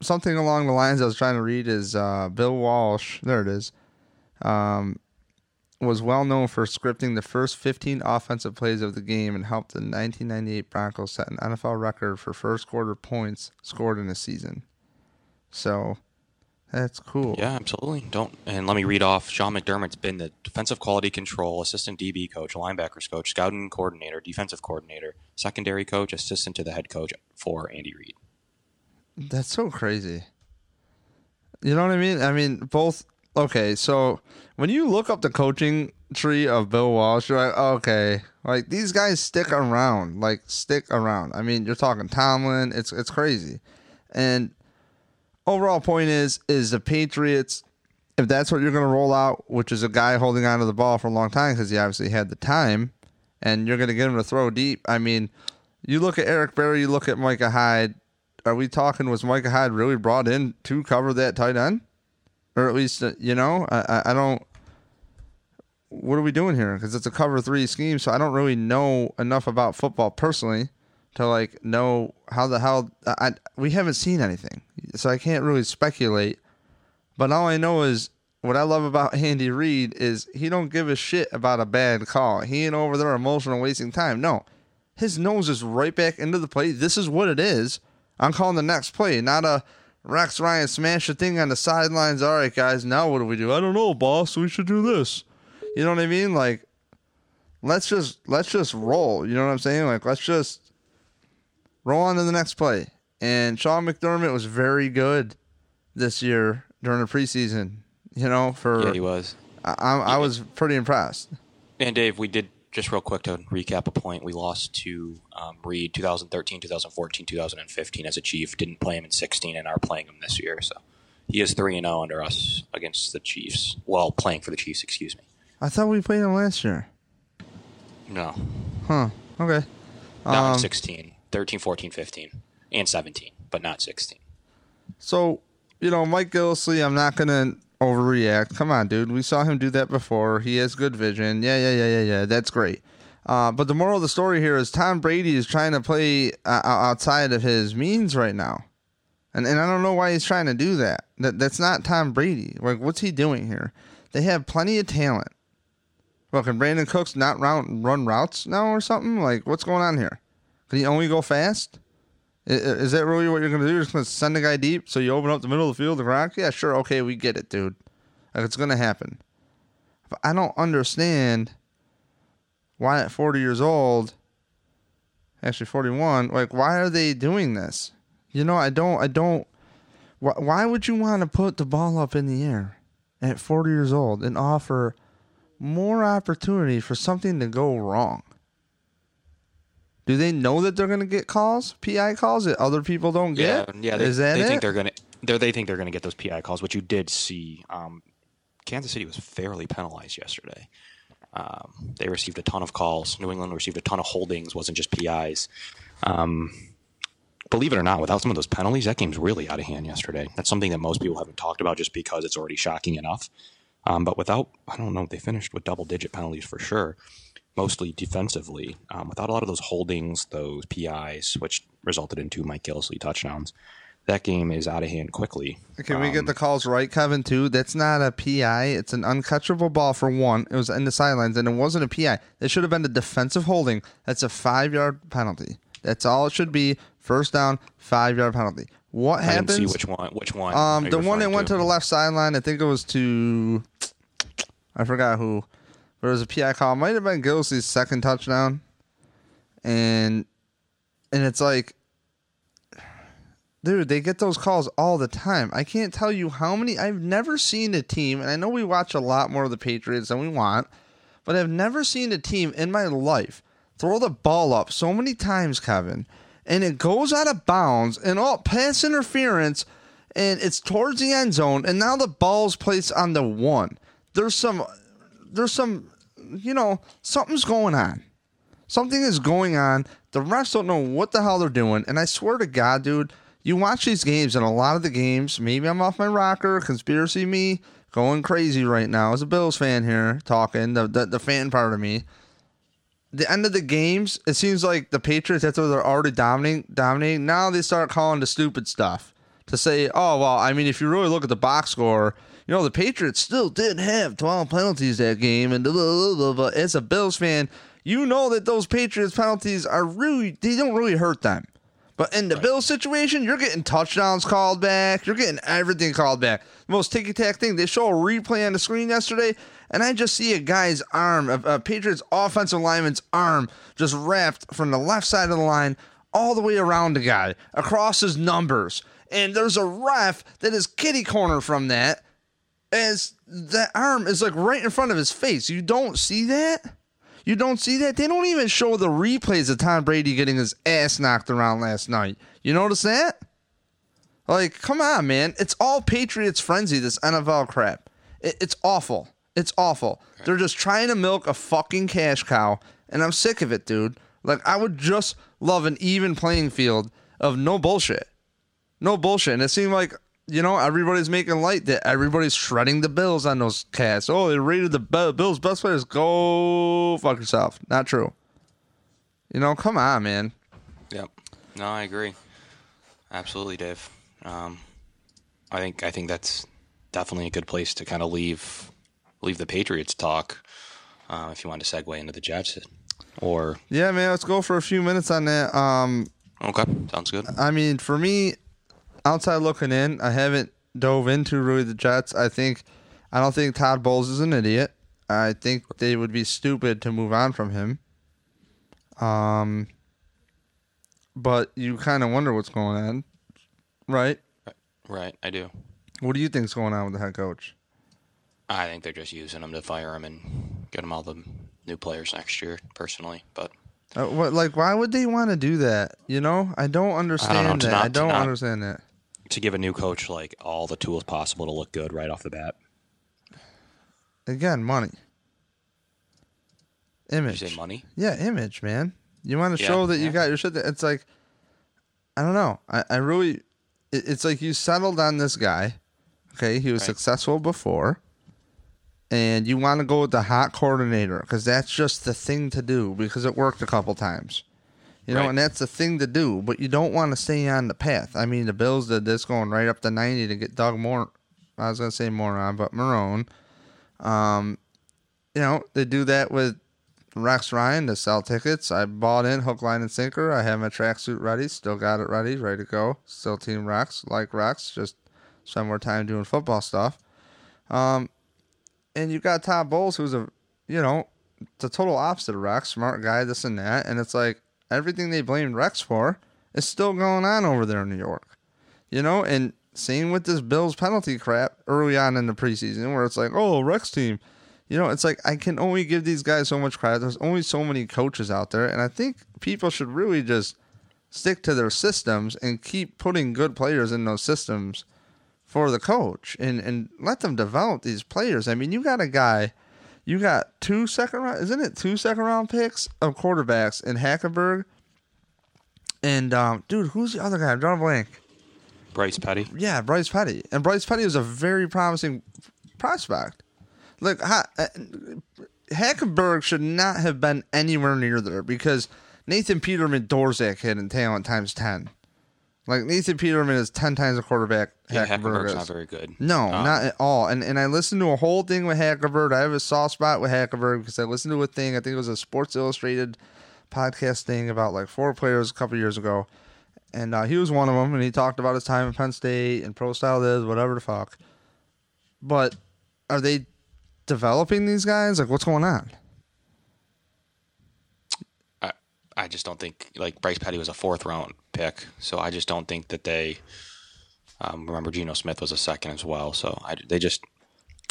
something along the lines I was trying to read is uh, Bill Walsh. There it is. Um, was well known for scripting the first 15 offensive plays of the game and helped the 1998 Broncos set an NFL record for first quarter points scored in a season. So that's cool. yeah, absolutely. Don't and let me read off. Sean McDermott's been the defensive quality control, assistant DB coach, linebackers coach, scouting coordinator, defensive coordinator, secondary coach, assistant to the head coach for Andy Reid. That's so crazy. You know what I mean? I mean, both. Okay, so when you look up the coaching tree of Bill Walsh, you're like, okay, like these guys stick around, like stick around. I mean, you're talking Tomlin. It's it's crazy, and overall point is is the Patriots. If that's what you're going to roll out, which is a guy holding onto the ball for a long time because he obviously had the time, and you're going to get him to throw deep. I mean, you look at Eric Berry, you look at Micah Hyde. Are we talking? Was Micah Hyde really brought in to cover that tight end, or at least uh, you know? I, I don't. What are we doing here? Because it's a cover three scheme, so I don't really know enough about football personally to like know how the hell I we haven't seen anything, so I can't really speculate. But all I know is what I love about Andy Reid is he don't give a shit about a bad call. He ain't over there emotional wasting time. No, his nose is right back into the play. This is what it is. I'm calling the next play, not a Rex Ryan smashed a thing on the sidelines. All right, guys, now what do we do? I don't know, boss. We should do this. You know what I mean? Like, let's just let's just roll. You know what I'm saying? Like, let's just roll on to the next play. And Sean McDermott was very good this year during the preseason. You know, for Yeah, he was. I, I, I was pretty impressed. And Dave, we did just real quick to recap a point. We lost to um, Reid 2013, 2014, 2015 as a Chief. Didn't play him in 16, and are playing him this year. So he is three and zero under us against the Chiefs. Well, playing for the Chiefs, excuse me. I thought we played him last year. No, Huh. Okay. not Um, in 16, 13, 14, 15, and 17, but not 16. So, you know, Mike Gillislee, I'm not going to overreact. Come on, dude. We saw him do that before. He has good vision. Yeah, yeah, yeah, yeah, yeah. That's great. Uh, but the moral of the story here is Tom Brady is trying to play uh, outside of his means right now. And, and I don't know why he's trying to do that. that. That's not Tom Brady. Like, what's he doing here? They have plenty of talent. Well, can Brandin Cooks not run, run routes now or something? Like, what's going on here? Can he only go fast? Is that really what you're going to do? You're just going to send a guy deep so you open up the middle of the field to rock? Yeah, sure. Okay, we get it, dude. Like, it's going to happen. But I don't understand why at 40 years old, actually 41, like, why are they doing this? You know, I don't, I don't, why, why would you want to put the ball up in the air at 40 years old and offer more opportunity for something to go wrong? Do they know that they're going to get calls, PI calls that other people don't get? yeah. They, Is that they it? think they're gonna. They're, they think they're gonna get those PI calls, which you did see. Um, Kansas City was fairly penalized yesterday. Um, they received a ton of calls. New England received a ton of holdings. wasn't just PIs. Um, believe it or not, without some of those penalties, that game's really out of hand yesterday. That's something that most people haven't talked about, just because it's already shocking enough. Um, but without, I don't know, they finished with double-digit penalties for sure mostly defensively, um, without a lot of those holdings, those PIs, which resulted in two Mike Gillislee touchdowns. That game is out of hand quickly. Can we get Um, the calls right, Kevin? Too. That's not a PI. It's an uncatchable ball for one. It was in the sidelines, and it wasn't a PI. It should have been a defensive holding. That's a five-yard penalty. That's all it should be. First down, five-yard penalty. What happens? see which one. Which one? Um, the one that went to the left sideline, I think it was to, I forgot who, it was a PI call. It might have been Gilsey's second touchdown, and and it's like, dude, they get those calls all the time. I can't tell you how many. I've never seen a team, and I know we watch a lot more of the Patriots than we want, but I've never seen a team in my life throw the ball up so many times, Kevin, and it goes out of bounds and all pass interference, and it's towards the end zone, and now the ball's placed on the one. There's some, there's some, you know, something's going on. Something is going on. The refs don't know what the hell they're doing, and I swear to God, dude, you watch these games, and a lot of the games, maybe I'm off my rocker, conspiracy me, going crazy right now as a Bills fan here, talking the the, the fan part of me the end of the games, it seems like the Patriots, after they're already dominating, dominating, now they start calling the stupid stuff to say, oh, well, I mean, if you really look at the box score, you know, the Patriots still did have 12 penalties that game. And blah, blah, blah, blah. as a Bills fan, you know that those Patriots penalties are really, they don't really hurt them. But in the Bills situation, you're getting touchdowns called back. You're getting everything called back. The most ticky tack thing, they show a replay on the screen yesterday, and I just see a guy's arm, a, a Patriots offensive lineman's arm, just wrapped from the left side of the line all the way around the guy, across his numbers. And there's a ref that is kitty corner from that, as that arm is like right in front of his face. You don't see that? You don't see that? They don't even show the replays of Tom Brady getting his ass knocked around last night. You notice that? Like, come on, man. It's all Patriots frenzy, this NFL crap. It, it's awful. It's awful. They're just trying to milk a fucking cash cow, and I'm sick of it, dude. Like, I would just love an even playing field of no bullshit. No bullshit. And it seemed like, you know, everybody's making light that everybody's shredding the Bills on those casts. Oh, they rated the Bills best players. Go fuck yourself. Not true. You know, come on, man. Yep. No, I agree. Absolutely, Dave. Um, I think I think that's definitely a good place to kind of leave leave the Patriots talk. Uh, if you want to segue into the Jets, Or Yeah, man, let's go for a few minutes on that. Um, okay, sounds good. I mean, for me, outside looking in, I haven't dove into really the Jets. I think, I don't think Todd Bowles is an idiot. I think they would be stupid to move on from him. Um, but you kind of wonder what's going on, right? Right, I do. What do you think's going on with the head coach? I think they're just using him to fire him and get him all the new players next year. Personally, but Uh, what, like, why would they want to do that? You know, I don't understand to that. not- I don't not- understand that. To give a new coach like all the tools possible to look good right off the bat. Again, money, Did you image. say money? Yeah, image, man. You want to Yeah, show that you got your shit. It's like, I don't know. I, I really, it, it's like you settled on this guy. Okay, he was Right. successful before, and you want to go with the hot coordinator because that's just the thing to do because it worked a couple times. You know, Right. and that's the thing to do, but you don't want to stay on the path. I mean, the Bills did this going right up to 90 to get Doug Moore. I was going to say Moron, but Marrone. Um, you know, they do that with Rex Ryan to sell tickets. I bought in hook, line, and sinker. I have my tracksuit ready. Still got it ready, ready to go. Still Team Rex, like Rex. Just spend more time doing football stuff. Um, and you got Todd Bowles, who's a, you know, the total opposite of Rex, smart guy, this and that. And it's like everything they blamed Rex for is still going on over there in New York. You know, and same with this Bills penalty crap early on in the preseason, where it's like, oh, Rex team. You know, it's like I can only give these guys so much credit. There's only so many coaches out there, and I think people should really just stick to their systems and keep putting good players in those systems for the coach and and let them develop these players. I mean, you got a guy, you got two second round, isn't it two second round picks of quarterbacks in Hackenberg, and um, dude, who's the other guy? I'm drawing a blank. Bryce Petty. Yeah, Bryce Petty. And Bryce Petty was a very promising prospect. Look, ha- uh, Hackenberg should not have been anywhere near there because Nathan Peterman that kid in talent times 10. Like, Nathan Peterman is 10 times a quarterback Yeah, Hackenberg's is. not very good. No, Um, not at all. And and I listened to a whole thing with Hackenberg. I have a soft spot with Hackenberg because I listened to a thing. I think it was a Sports Illustrated podcast thing about like four players a couple years ago, and uh, he was one of them. And he talked about his time at Penn State and pro style is whatever the fuck. But are they developing these guys? Like, what's going on? I, just don't think like Bryce Petty was a fourth round pick, so I just don't think that they. Um, remember, Geno Smith was a second as well, so I, they just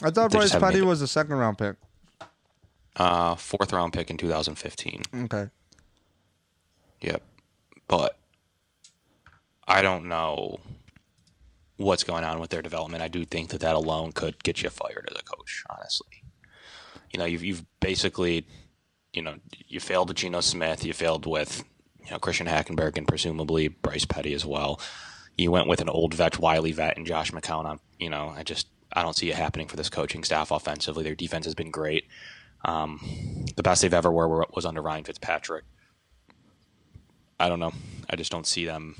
I thought Bryce Petty was a second round pick. uh, fourth round pick in 2015. Okay. Yep, but I don't know what's going on with their development. I do think that that alone could get you fired as a coach. Honestly, you know, you've you've basically, you know, you failed with Geno Smith, you failed with you know Christian Hackenberg, and presumably Bryce Petty as well. You went with an old vet, Wiley vet, and Josh McCown. You know, I just I don't see it happening for this coaching staff offensively. Their defense has been great. Um, the best they've ever were was under Ryan Fitzpatrick. I don't know. I just don't see them.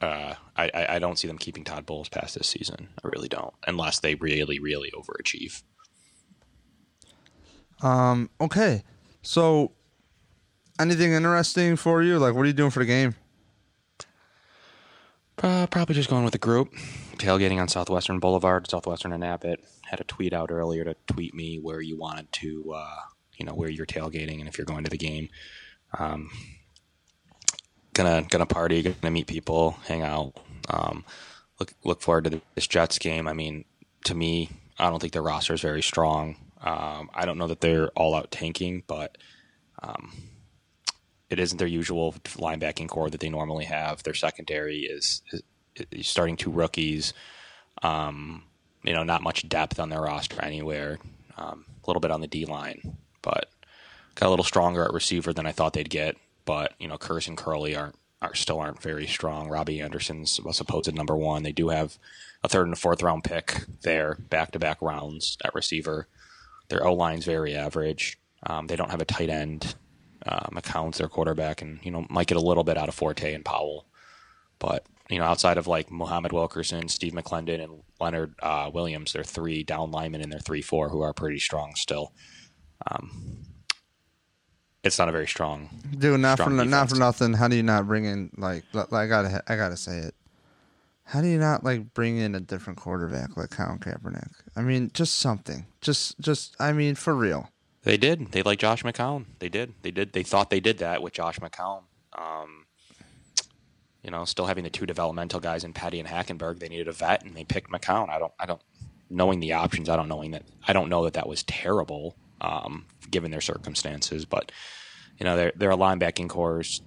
Uh, I, I I don't see them keeping Todd Bowles past this season. I really don't, unless they really, really overachieve. Um. Okay. So, anything interesting for you? Like, what are you doing for the game? Uh, probably just going with the group. Tailgating on Southwestern Boulevard, Southwestern and Abbott. Had a tweet out earlier to tweet me where you wanted to, uh, you know, where you're tailgating and if you're going to the game. Um, gonna gonna party, gonna meet people, hang out. Um, look look forward to this Jets game. I mean, to me, I don't think their roster is very strong. Um, I don't know that they're all out tanking, but um, it isn't their usual linebacking core that they normally have. Their secondary is, is, is starting two rookies. Um, you know, not much depth on their roster anywhere. Um, a little bit on the D line, but got a little stronger at receiver than I thought they'd get. But you know, Kearse and Kerley aren't are still aren't very strong. Robby Anderson's a supposed number one. They do have a third and a fourth round pick there, back to back rounds at receiver. Their O line's very average. Um, they don't have a tight end. Uh, McCown's their quarterback, and you know might get a little bit out of Forte and Powell, but you know outside of like Muhammad Wilkerson, Steve McLendon, and Leonard uh, Williams, they're three down linemen in their three four who are pretty strong still. Um, it's not a very strong. Dude, not for Strong no- not for nothing. How do you not bring in like li- I gotta I gotta say it. How do you not like bring in a different quarterback like Colin Kaepernick? I mean, just something. Just just I mean, for real. They did. They like Josh McCown. They did. They did. They thought they did that with Josh McCown. Um, you know, still having the two developmental guys in Petty and Hackenberg. They needed a vet, and they picked McCown. I don't. I don't. Knowing the options, I don't knowing that. I don't know that that was terrible, um, given their circumstances. But you know, they're a linebacking course.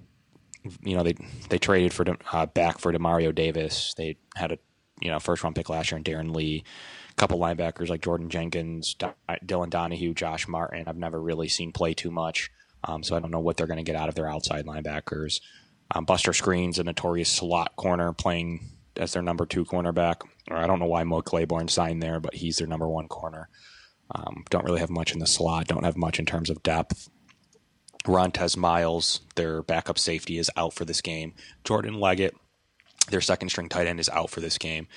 You know, they they traded for uh, back for Demario Davis. They had a you know first round pick last year in Darron Lee. A couple linebackers like Jordan Jenkins, Do- Dylan Donahue, Josh Martin. I've never really seen play too much, um, so I don't know what they're going to get out of their outside linebackers. Um, Buster Skrine, a notorious slot corner, playing as their number two cornerback. Or I don't know why Mo Claiborne signed there, but he's their number one corner. Um, don't really have much in the slot. Don't have much in terms of depth. Rontez Miles, their backup safety, is out for this game. Jordan Leggett, their second string tight end, is out for this game.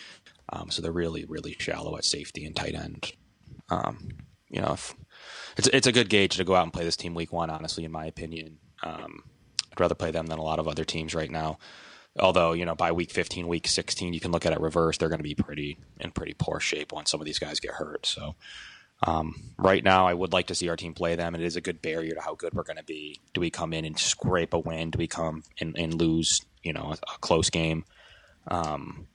Um, so they're really, really shallow at safety and tight end. Um, you know, if, it's it's a good gauge to go out and play this team week one. Honestly, in my opinion, um, I'd rather play them than a lot of other teams right now. Although you know, by week 15, week 16, you can look at it reverse. They're going to be pretty in pretty poor shape once some of these guys get hurt. So um, right now, I would like to see our team play them. It is a good barrier to how good we're going to be. Do we come in and scrape a win? Do we come and, and lose? You know, a, a close game, um,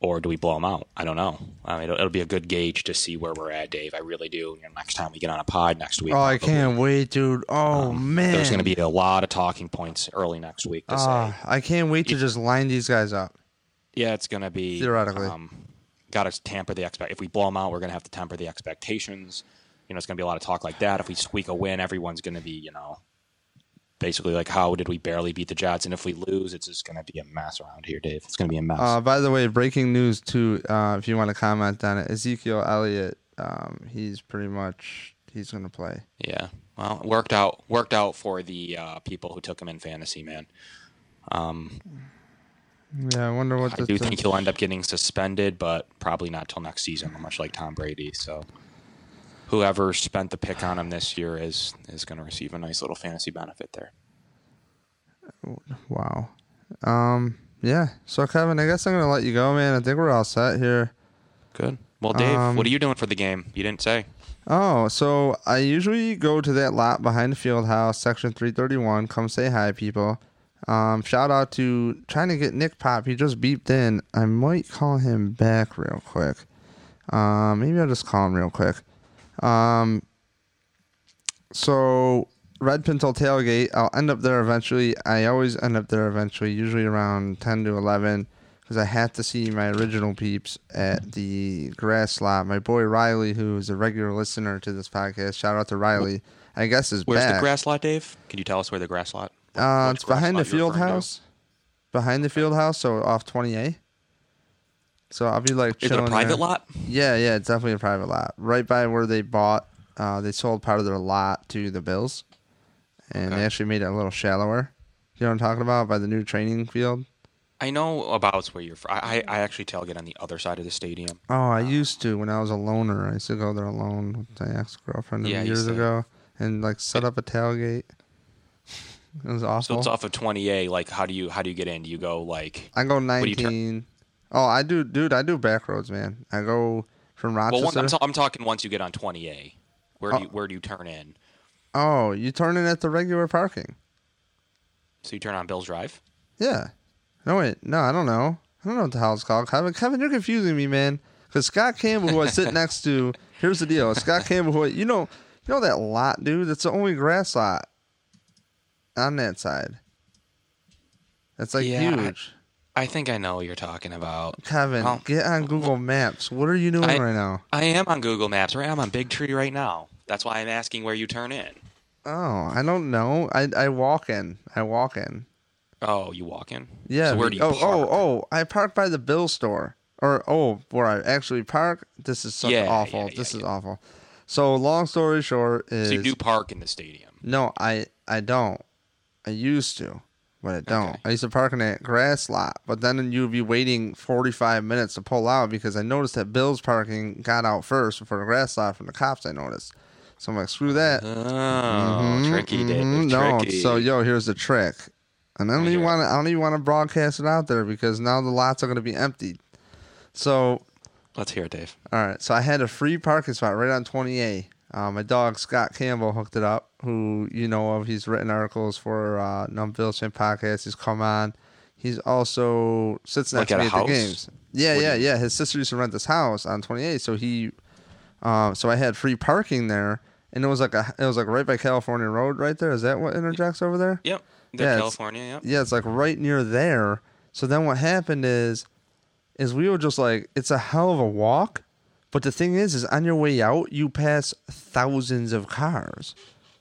or do we blow them out? I don't know. I mean, it'll, it'll be a good gauge to see where we're at, Dave. I really do. You know, next time we get on a pod next week, Oh, I can't wait, dude. Oh man. There's going to be a lot of talking points early next week to Ah, say. I can't wait to just line these guys up. Yeah, it's going to be Theoretically. Um, Got to tamper the expect. If we blow them out, we're going to have to temper the expectations. You know, it's going to be a lot of talk like that. If we squeak a win, everyone's going to be, you know, basically like, how did we barely beat the Jets? And if we lose, it's just going to be a mess around here, Dave. It's going to be a mess. Uh, by the way, breaking news too. Uh, if you want to comment on it, Ezekiel Elliott, um, he's pretty much he's gonna play. yeah. Well, worked out. Worked out for the uh, people who took him in fantasy, man. Um, Yeah, I wonder what I do think he'll end up getting suspended, but probably not till next season, much like Tom Brady. So, whoever spent the pick on him this year is is going to receive a nice little fantasy benefit there. Wow. Um. Yeah. So Kevin, I guess I'm gonna let you go, man. I think we're all set here. Good. Well, Dave, Um, what are you doing for the game? You didn't say. Oh, so I usually go to that lot behind the field house, section 331. Come say hi, people. Um, shout out to trying to get Nick Pop. He just beeped in. I might call him back real quick. Um, maybe I'll just call him real quick. Um, so Red Pinto tailgate. I'll end up there eventually. I always end up there eventually, usually around 10 to 11, because I have to see my original peeps at the grass lot. My boy Riley, who is a regular listener to this podcast, shout out to Riley. I guess is Where's back. the grass lot, Dave? Can you tell us where the grass lot? Uh, it's behind the field to? house. Behind the field house, so off 20A. So I'll be like Is it a private there. lot? Yeah, yeah, it's definitely a private lot. Right by where they bought, uh, they sold part of their lot to the Bills, and they actually made it a little shallower. You know what I'm talking about? By the new training field. I know about where you're from. I, I actually tailgate on the other side of the stadium. Oh, I used to when I was a loner. I used to go there alone with my ex girlfriend Yeah, years ago, and like set up a tailgate. It was So it's off of 20A. Like, how do you how do you get in? Do you go like? I go do you 19. Oh, I do, dude. I do back roads, man. I go from Well, Rochester. one, I'm, ta- I'm talking once you get on 20A. Where do Oh. you, where do you turn in? oh, you turn in at the regular parking. So you turn on Bill's Drive. Yeah. No, wait. No, I don't know. I don't know what the hell it's called. Kevin, Kevin, you're confusing me, man. Because Scott Campbell, who I sit next to, here's the deal. Scott Campbell, who I, you know, you know that lot, dude. It's the only grass lot on that side. That's like Yeah, huge. I think I know what you're talking about. Kevin, get on Google Maps. What are you doing I- right now? I am on Google Maps. Right, I'm on Big Tree right now. That's why I'm asking where you turn in. Oh, I don't know. I I walk in. I walk in. Oh, you walk in. Yeah. So where do you oh, oh park? oh, oh! I park by the Bill store, or oh, where I actually park. This is such Yeah, awful. yeah, this is awful. So long story short is So you do park in the stadium. no, I I don't. I used to, but I don't. Okay. I used to park in that grass lot, but then you'd be waiting forty five minutes to pull out because I noticed that Bill's parking got out first before the grass lot from the cops. I noticed. So I'm like, screw that. Oh, Mhm, tricky, Dave. mhm, No, so yo, here's the trick. And I don't even want to. I don't even want to broadcast it out there because now the lots are going to be emptied. So Let's hear it, Dave. All right, so I had a free parking spot right on 20A. Uh, my dog Scott Campbell hooked it up, who you know of. He's written articles for uh, Numb Bills Podcast. He's come on. He's also sits next Like to me at the games. Yeah, What yeah, yeah. His sister used to rent this house on 28, so he, um, so I had free parking there, and it was like a, it was like right by California Road, right there. Is that what interjects over there? Yep. The Yeah, California, yep. Yeah, it's like right near there. So then what happened is is we were just like it's a hell of a walk, but the thing is is on your way out you pass thousands of cars.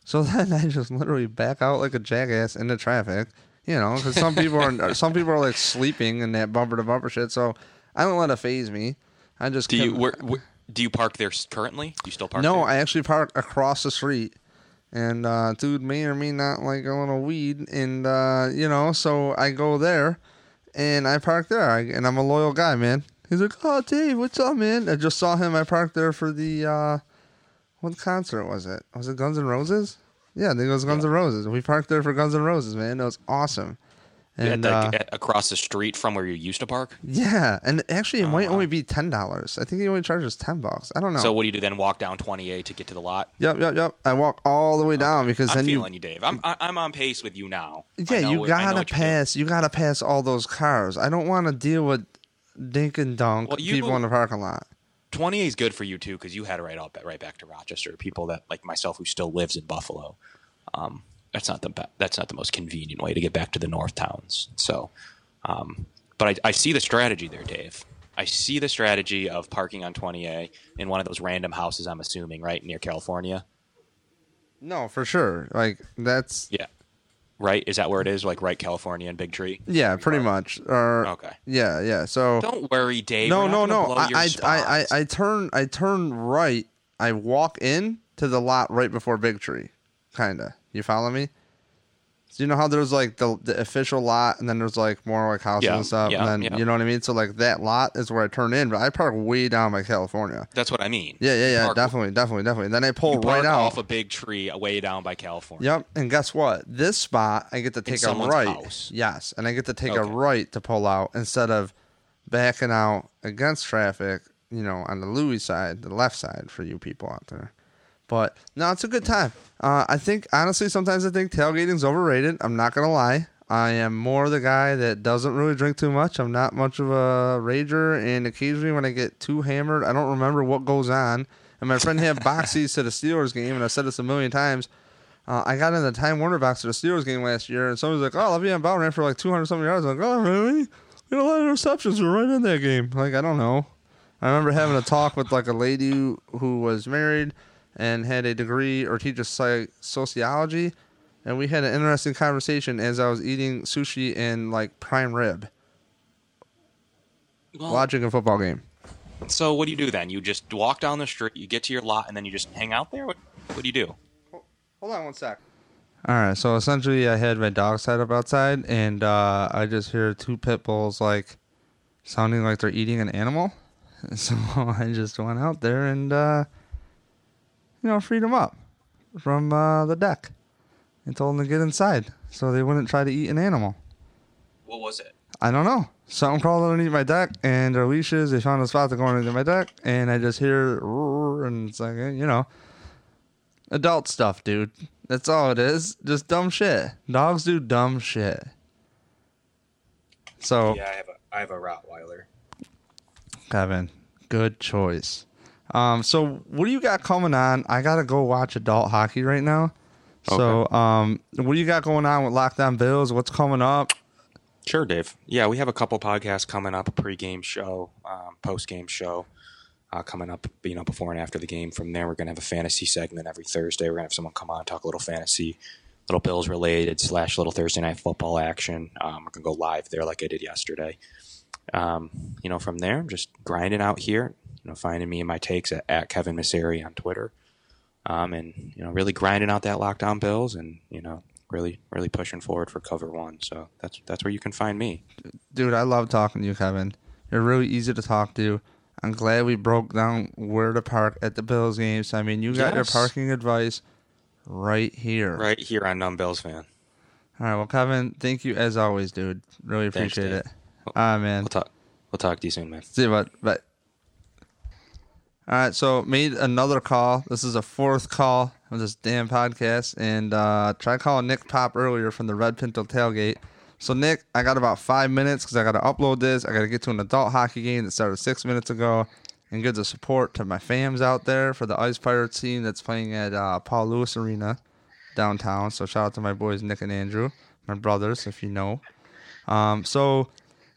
So then I just literally back out like a jackass into traffic, you know, cuz some people are some people are like sleeping in that bumper to bumper shit. So I don't let it phase me. I just Do you where, where, do you park there currently? Do you still park no, there? I actually park across the street. And uh, dude may or may not like a little weed, and uh, you know, so I go there, and I park there, I, and I'm a loyal guy, man. He's like, "Oh, Dave, what's up, man?" I just saw him. I parked there for the uh, what concert was it? Was it Guns N' Roses? Yeah, I think it was Guns N' Roses. We parked there for Guns N' Roses, man. It was awesome. And at, uh, at, across the street from where you used to park. yeah, and actually, it Oh, might wow. only be ten dollars. I think he only charges ten bucks. I don't know. So what do you do then? Walk down 28 to get to the lot. yep, yep, yep. I walk all the way down because I'm then you feeling you, Dave. I'm I'm on pace with you now. Yeah, know you what- I know gotta pass. You gotta pass all those cars. I don't want to deal with dink and dunk Well, you- people in the parking lot. 28 is good for you too because you had it right up right back to Rochester. People that like myself who still lives in Buffalo. Um, that's not the that's not the most convenient way to get back to the north towns. So, um, but I, I see the strategy there, Dave. I see the strategy of parking on 20A in one of those random houses. I'm assuming right near California. No, for sure. Like that's Yeah, right. Is that where it is? Like right California and Big Tree. yeah, pretty much. Or Okay. yeah, yeah. So Don't worry, Dave. no, no, no. I, I, I, I. I turn, I turn right. I walk in to the lot right before Big Tree, kinda. You follow me? So you know how there's like the the official lot, and then there's like more like houses Yeah, and stuff, yeah, and then yeah. you know what I mean. So like that lot is where I turn in, but I park way down by California. That's what I mean. Yeah, yeah, yeah, Park- definitely, definitely, definitely. And then I pull You park right out. off a big tree way down by California. Yep. And guess what? This spot, I get to take a someone's right. house. Yes, and I get to take a Okay. right to pull out instead of backing out against traffic. You know, on the Louis side, the left side for you people out there. But no, it's a good time. Uh, I think honestly, sometimes I think tailgating's overrated. I'm not gonna lie. I am more the guy that doesn't really drink too much. I'm not much of a rager, and occasionally when I get too hammered, I don't remember what goes on. And my friend had boxies to the Steelers game, and I've said this a million times. Uh, I got in the Time Warner box to the Steelers game last year, and somebody's like, "Oh, Le'Veon Bell ran for like 200 something yards." I'm like, "Oh, really? We had a lot of interceptions. We're right in that game." Like, I don't know. I remember having a talk with like a lady who was married and had a degree or teaches psych- sociology, and we had an interesting conversation as I was eating sushi and like prime rib, Well, watching a football game. So what do you do then? You just walk down the street, you get to your lot, and then you just hang out there. What, what do you do? Hold on one sec. All right, so essentially, I had my dog side up outside, and uh, I just hear two pit bulls like sounding like they're eating an animal. So I just went out there and uh, you know freed them up from uh, the deck and told them to get inside so they wouldn't try to eat an animal. What was it? I don't know. Something crawled underneath my deck, and their leashes. They found a spot to go underneath my deck, and I just hear, and it's like, you know, adult stuff, dude. That's all it is. Just dumb shit. Dogs do dumb shit. So, Yeah, I have a I have a Rottweiler. Kevin, good choice. Um, so what do you got coming on? I gotta go watch adult hockey right now. So, um, what do you got going on with Locked On Bills? What's coming up? Sure, Dave. Yeah, we have a couple podcasts coming up, a pregame show, um, postgame show uh, coming up, you know, before and after the game. From there, we're going to have a fantasy segment every Thursday. We're going to have someone come on, talk a little fantasy, little Bills related, slash little Thursday night football action. Um, we're going to go live there like I did yesterday. Um, you know, from there, I'm just grinding out here, know, finding me and my takes at, at Kevin Massare on Twitter. Um, and, you know, really grinding out that Locked On Bills and, you know, really, really pushing forward for cover one. So that's, that's where you can find me. dude, I love talking to you, Kevin. You're really easy to talk to. I'm glad we broke down where to park at the Bills games. I mean, you got your parking advice right here. Right here on Numb Bills fan. All right. Well, Kevin, thank you as always, dude. Really appreciate Dave. it. All right, man. We'll talk. We'll talk to you soon, man. See you, bud. Bye. All right, so made another call. This is a fourth call of this damn podcast, and uh, tried calling Nick Pop earlier from the Red Pinto tailgate. So Nick, I got about five minutes because I got to upload this. I got to get to an adult hockey game that started six minutes ago, and give the support to my fams out there for the Ice Pirates team that's playing at uh, Paul Lewis Arena downtown. So shout out to my boys Nick and Andrew, my brothers, if you know. Um, so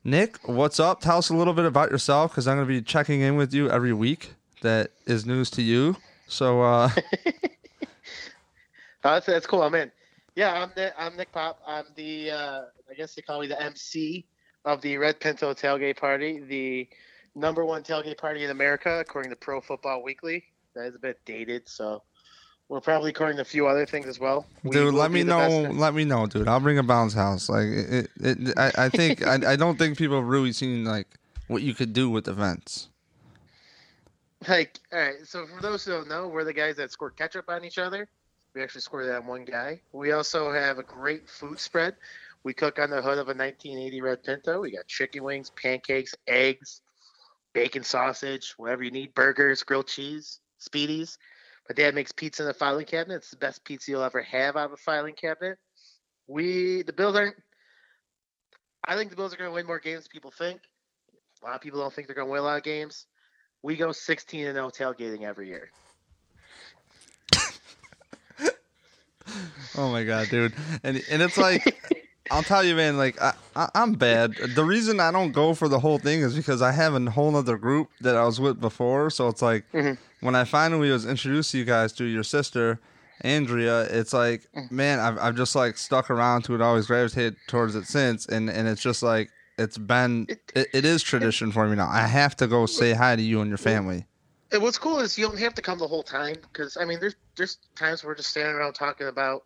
Nick, what's up? Tell us a little bit about yourself because I'm going to be checking in with you every week. That is news to you. So, uh, Oh, that's, that's cool. I'm in. Yeah, I'm Nick, I'm Nick Pop. I'm the uh, I guess they call me the MC of the Red Pinto tailgate party, the number one tailgate party in America according to Pro Football Weekly. That is a bit dated, so we're probably according to a few other things as well. We dude, let me know. Let me know, dude. I'll bring a bounce house. Like, it, it, it I, I think, I, I don't think people have really seen like what you could do with events. Like, all right. So for those who don't know, we're the guys that score ketchup on each other. We actually score that on one guy. We also have a great food spread. We cook on the hood of a 1980 Red Pinto. We got chicken wings, pancakes, eggs, bacon sausage, whatever you need, burgers, grilled cheese, spiedies. My dad makes pizza in the filing cabinet. It's the best pizza you'll ever have out of a filing cabinet. We the Bills aren't. I think the Bills are going to win more games than people think. A lot of people don't think they're going to win a lot of games. We go 16 and 0 tailgating every year. Oh my god, dude! And and it's like, I'll tell you, man. Like I, I I'm bad. The reason I don't go for the whole thing is because I have a whole other group that I was with before. So it's like Mhm. when I finally was introduced to you guys to your sister. Andrea, it's like, man, I've, I've just like stuck around to it, always gravitated towards it since, and, and it's just like it's been, it, it is tradition for me now. I have to go say hi to you and your family. And what's cool is you don't have to come the whole time because I mean, there's there's times we're just standing around talking about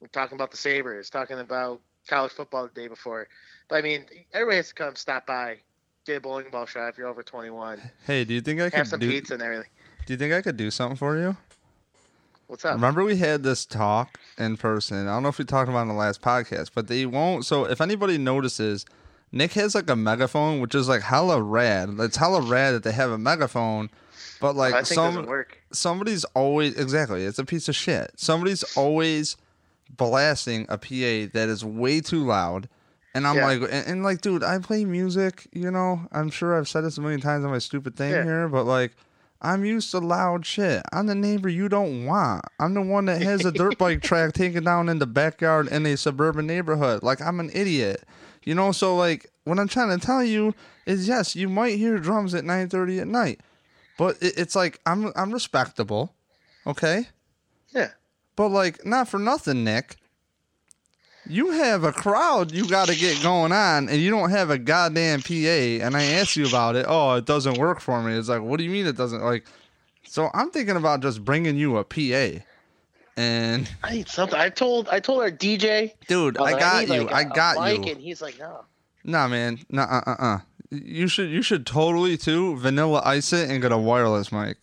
we're talking about the Sabres, talking about college football the day before. But I mean, everybody has to come stop by, get a bowling ball shot if you're over 21, Hey, do you think I have could some do? pizza and everything. Do you think I could do something for you? What's up? Remember we had this talk in person. I don't know if we talked about it in the last podcast, but they won't. So if anybody notices, Nick has like a megaphone, which is like hella rad. It's hella rad that they have a megaphone, but like some somebody's always exactly. It's a piece of shit. Somebody's always blasting a PA that is way too loud. And I'm Yeah. like, and, and like, dude, I play music. You know, I'm sure I've said this a million times on my stupid thing Yeah. here, but like, I'm used to loud shit. I'm the neighbor you don't want. I'm the one that has a dirt bike track taken down in the backyard in a suburban neighborhood. Like, I'm an idiot. You know, so like, what I'm trying to tell you is, yes, you might hear drums at 9:30 at night, but it, it's like I'm I'm respectable, okay? Yeah. But like, not for nothing, Nick. You have a crowd you got to get going on, and you don't have a goddamn PA. And I asked you about it. Oh, it doesn't work for me. It's like, what do you mean it doesn't? Like, so I'm thinking about just bringing you a PA. And I need something. I told I told our DJ. dude, oh, I got you. like, I a- got you. And he's like, no. Nah, man. Nah, uh, uh, uh. You should, you should totally too vanilla ice it and get a wireless mic.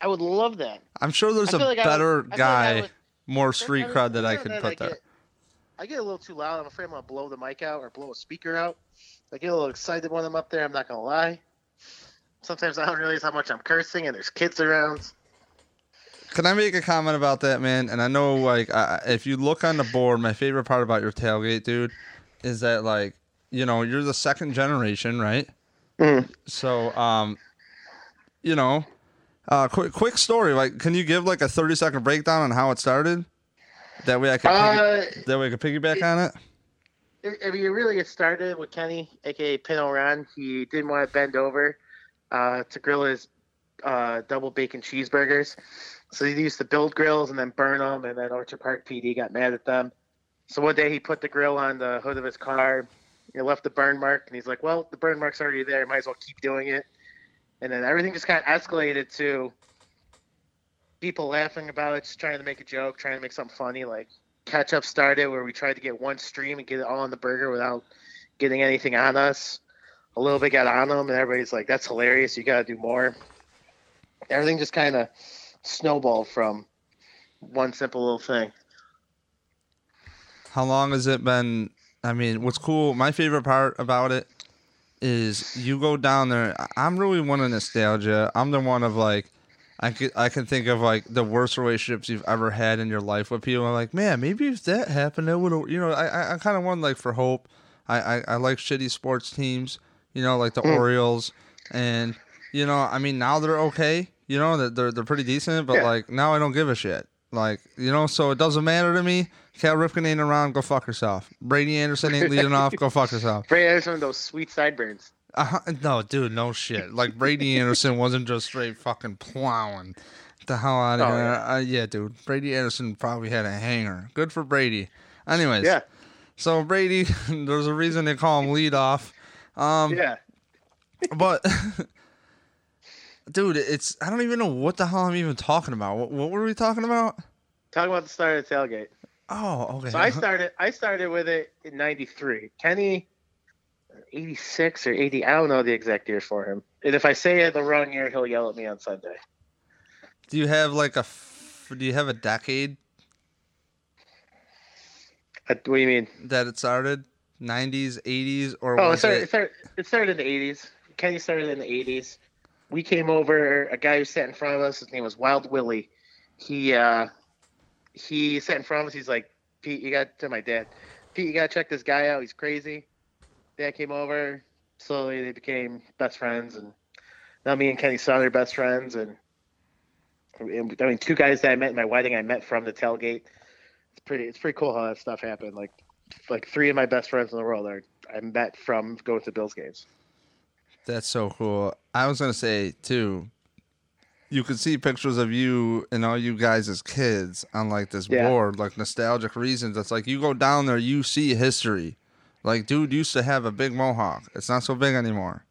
I would love that. I'm sure there's a like I would- better like guy, more street cred that I could put I there. get- I get a little too loud. I'm afraid I'm gonna blow the mic out or blow a speaker out. I get a little excited when I'm up there. I'm not gonna lie. Sometimes I don't realize how much I'm cursing, and there's kids around. Can I make a comment about that, man? And I know, like, I, if you look on the board, my favorite part about your tailgate, dude, is that like, you know, you're the second generation, right? Mhm. So, um, you know, uh, quick, quick story. Like, can you give like a thirty second breakdown on how it started? That way I can, piggy- Uh, that way I can piggyback on it. I I mean, it really get started with Kenny, aka Pino Ron. He didn't want to bend over uh, to grill his uh, double bacon cheeseburgers, so he used to build grills and then burn them. And then Orchard Park PD got mad at them. So one day he put the grill on the hood of his car. He left the burn mark, and he's like, "Well, the burn mark's already there. Might as well keep doing it." And then everything just kind of escalated to people laughing about it, just trying to make a joke, trying to make something funny. Like catch up started where we tried to get one stream and get it all on the burger without getting anything on us. a little bit got on them, and everybody's like, "That's hilarious! You got to do more." Everything just kind of snowballed from one simple little thing. How long has it been? I mean, what's cool, my favorite part about it is you go down there. I'm really one of nostalgia. I'm the one of like, I could I can think of like the worst relationships you've ever had in your life with people. I'm like, man, maybe if that happened, it would. You know, I I, I kind of want like for hope. I, I I like shitty sports teams. You know, like the mm. Orioles, and you know, I mean, now they're okay. You know, that they're they're pretty decent, but Yeah. like now I don't give a shit. Like you know, so it doesn't matter to me. Cal Ripken ain't around. Go fuck yourself. Brady Anderson ain't leading off. Go fuck yourself. Brady Anderson with those sweet sideburns. Uh, no, dude, no shit. Like Brady Anderson wasn't just straight fucking plowing the hell out of Oh, here. yeah. Uh, yeah, dude. Brady Anderson probably had a hanger. Good for Brady. Anyways, Yeah, so Brady, there's a reason they call him lead off. Um, yeah. but dude, it's I don't even know what the hell I'm even talking about. What, what were we talking about? Talking about the start of the tailgate. Oh, okay. So I started. I started with it in '93. Kenny, '86 or '80. I don't know the exact year for him. And if I say it the wrong year, he'll yell at me on Sunday. Do you have like a? Do you have a decade Uh, What do you mean? that it started? 90s, 80s, or Oh, it started, it? it started. It started in the '80s. Kenny started in the '80s. We came over. A guy who sat in front of us. His name was Wild Willie. He uh, he sat in front of us. He's like, Pete, you got to my dad. Pete, you got to check this guy out. He's crazy. Dad came over. Slowly, they became best friends, and now me and Kenny saw their best friends. And, and I mean, two guys that I met in my wedding, I met from the tailgate. It's pretty. It's pretty cool how that stuff happened. Like, like three of my best friends in the world are I met from going to Bills games. That's so cool. I was gonna say too. You could see pictures of you and all you guys as kids on like this Yeah. board, like nostalgic reasons. It's like you go down there, you see history. Like, dude used to have a big mohawk. It's not so big anymore.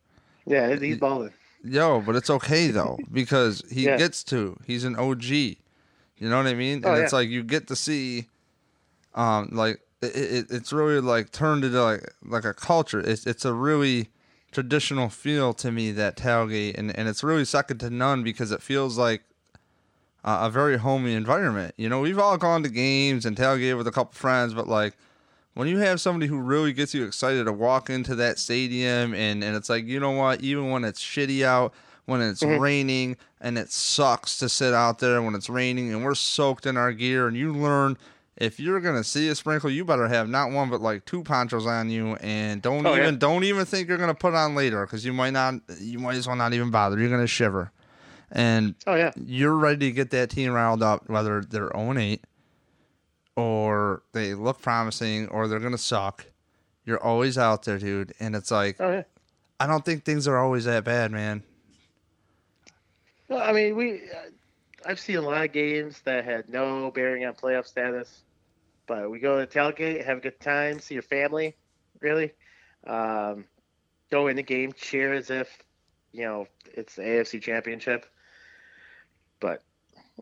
Yeah, he's balling. Yo, but it's okay though because he Yeah. gets to. He's an OG. You know what I mean? Oh, and it's yeah. like you get to see, um, like it, it, it's really like turned into like like a culture. It's it's a really traditional feel to me that tailgate, and and it's really second to none because it feels like uh, a very homey environment. You know, we've all gone to games and tailgate with a couple friends, but like when you have somebody who really gets you excited to walk into that stadium and, and it's like, you know what, even when it's shitty out, when it's raining and it sucks to sit out there when it's raining and we're soaked in our gear and you learn if you're gonna see a sprinkle, you better have not one but like two ponchos on you and don't Oh, yeah. even don't even think you're gonna put on later because you might not you might as well not even bother. You're gonna shiver. And Oh yeah, you're ready to get that team riled up, whether they're 0 8 or they look promising or they're going to suck. You're always out there, dude. And it's like, oh yeah. I don't think things are always that bad, man. Well, I mean, we. Uh, I've seen a lot of games that had no bearing on playoff status, but we go to tailgate, have a good time, see your family, really. Um, go in the game, cheer as if you know it's the AFC Championship. But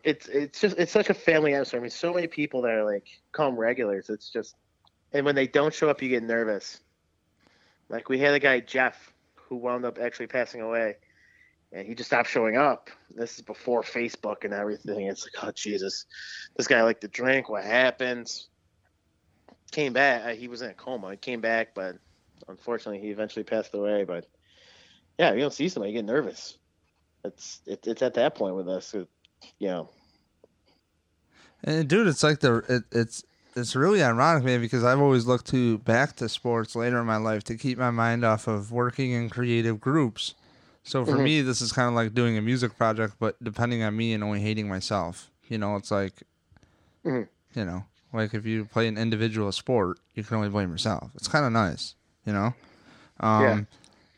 it's it's just it's such a family atmosphere. I mean, so many people that are like come regulars. It's just, and when they don't show up, you get nervous. Like we had a guy Jeff who wound up actually passing away and he just stopped showing up. This is before Facebook and everything. It's like, oh Jesus, this guy liked to drink. What happens? Came back. uh, He was in a coma. He came back, but unfortunately, he eventually passed away. But yeah, you don't see somebody you get nervous. It's it, it's at that point with us. It, you know, And dude, it's like the it, it's it's really ironic, man, because I've always looked to back to sports later in my life to keep my mind off of working in creative groups. So for Mhm. me, this is kind of like doing a music project, but depending on me and only hating myself. You know, it's like, Mhm. you know, like if you play an individual sport, you can only blame yourself. It's kind of nice, you know. Um, Yeah.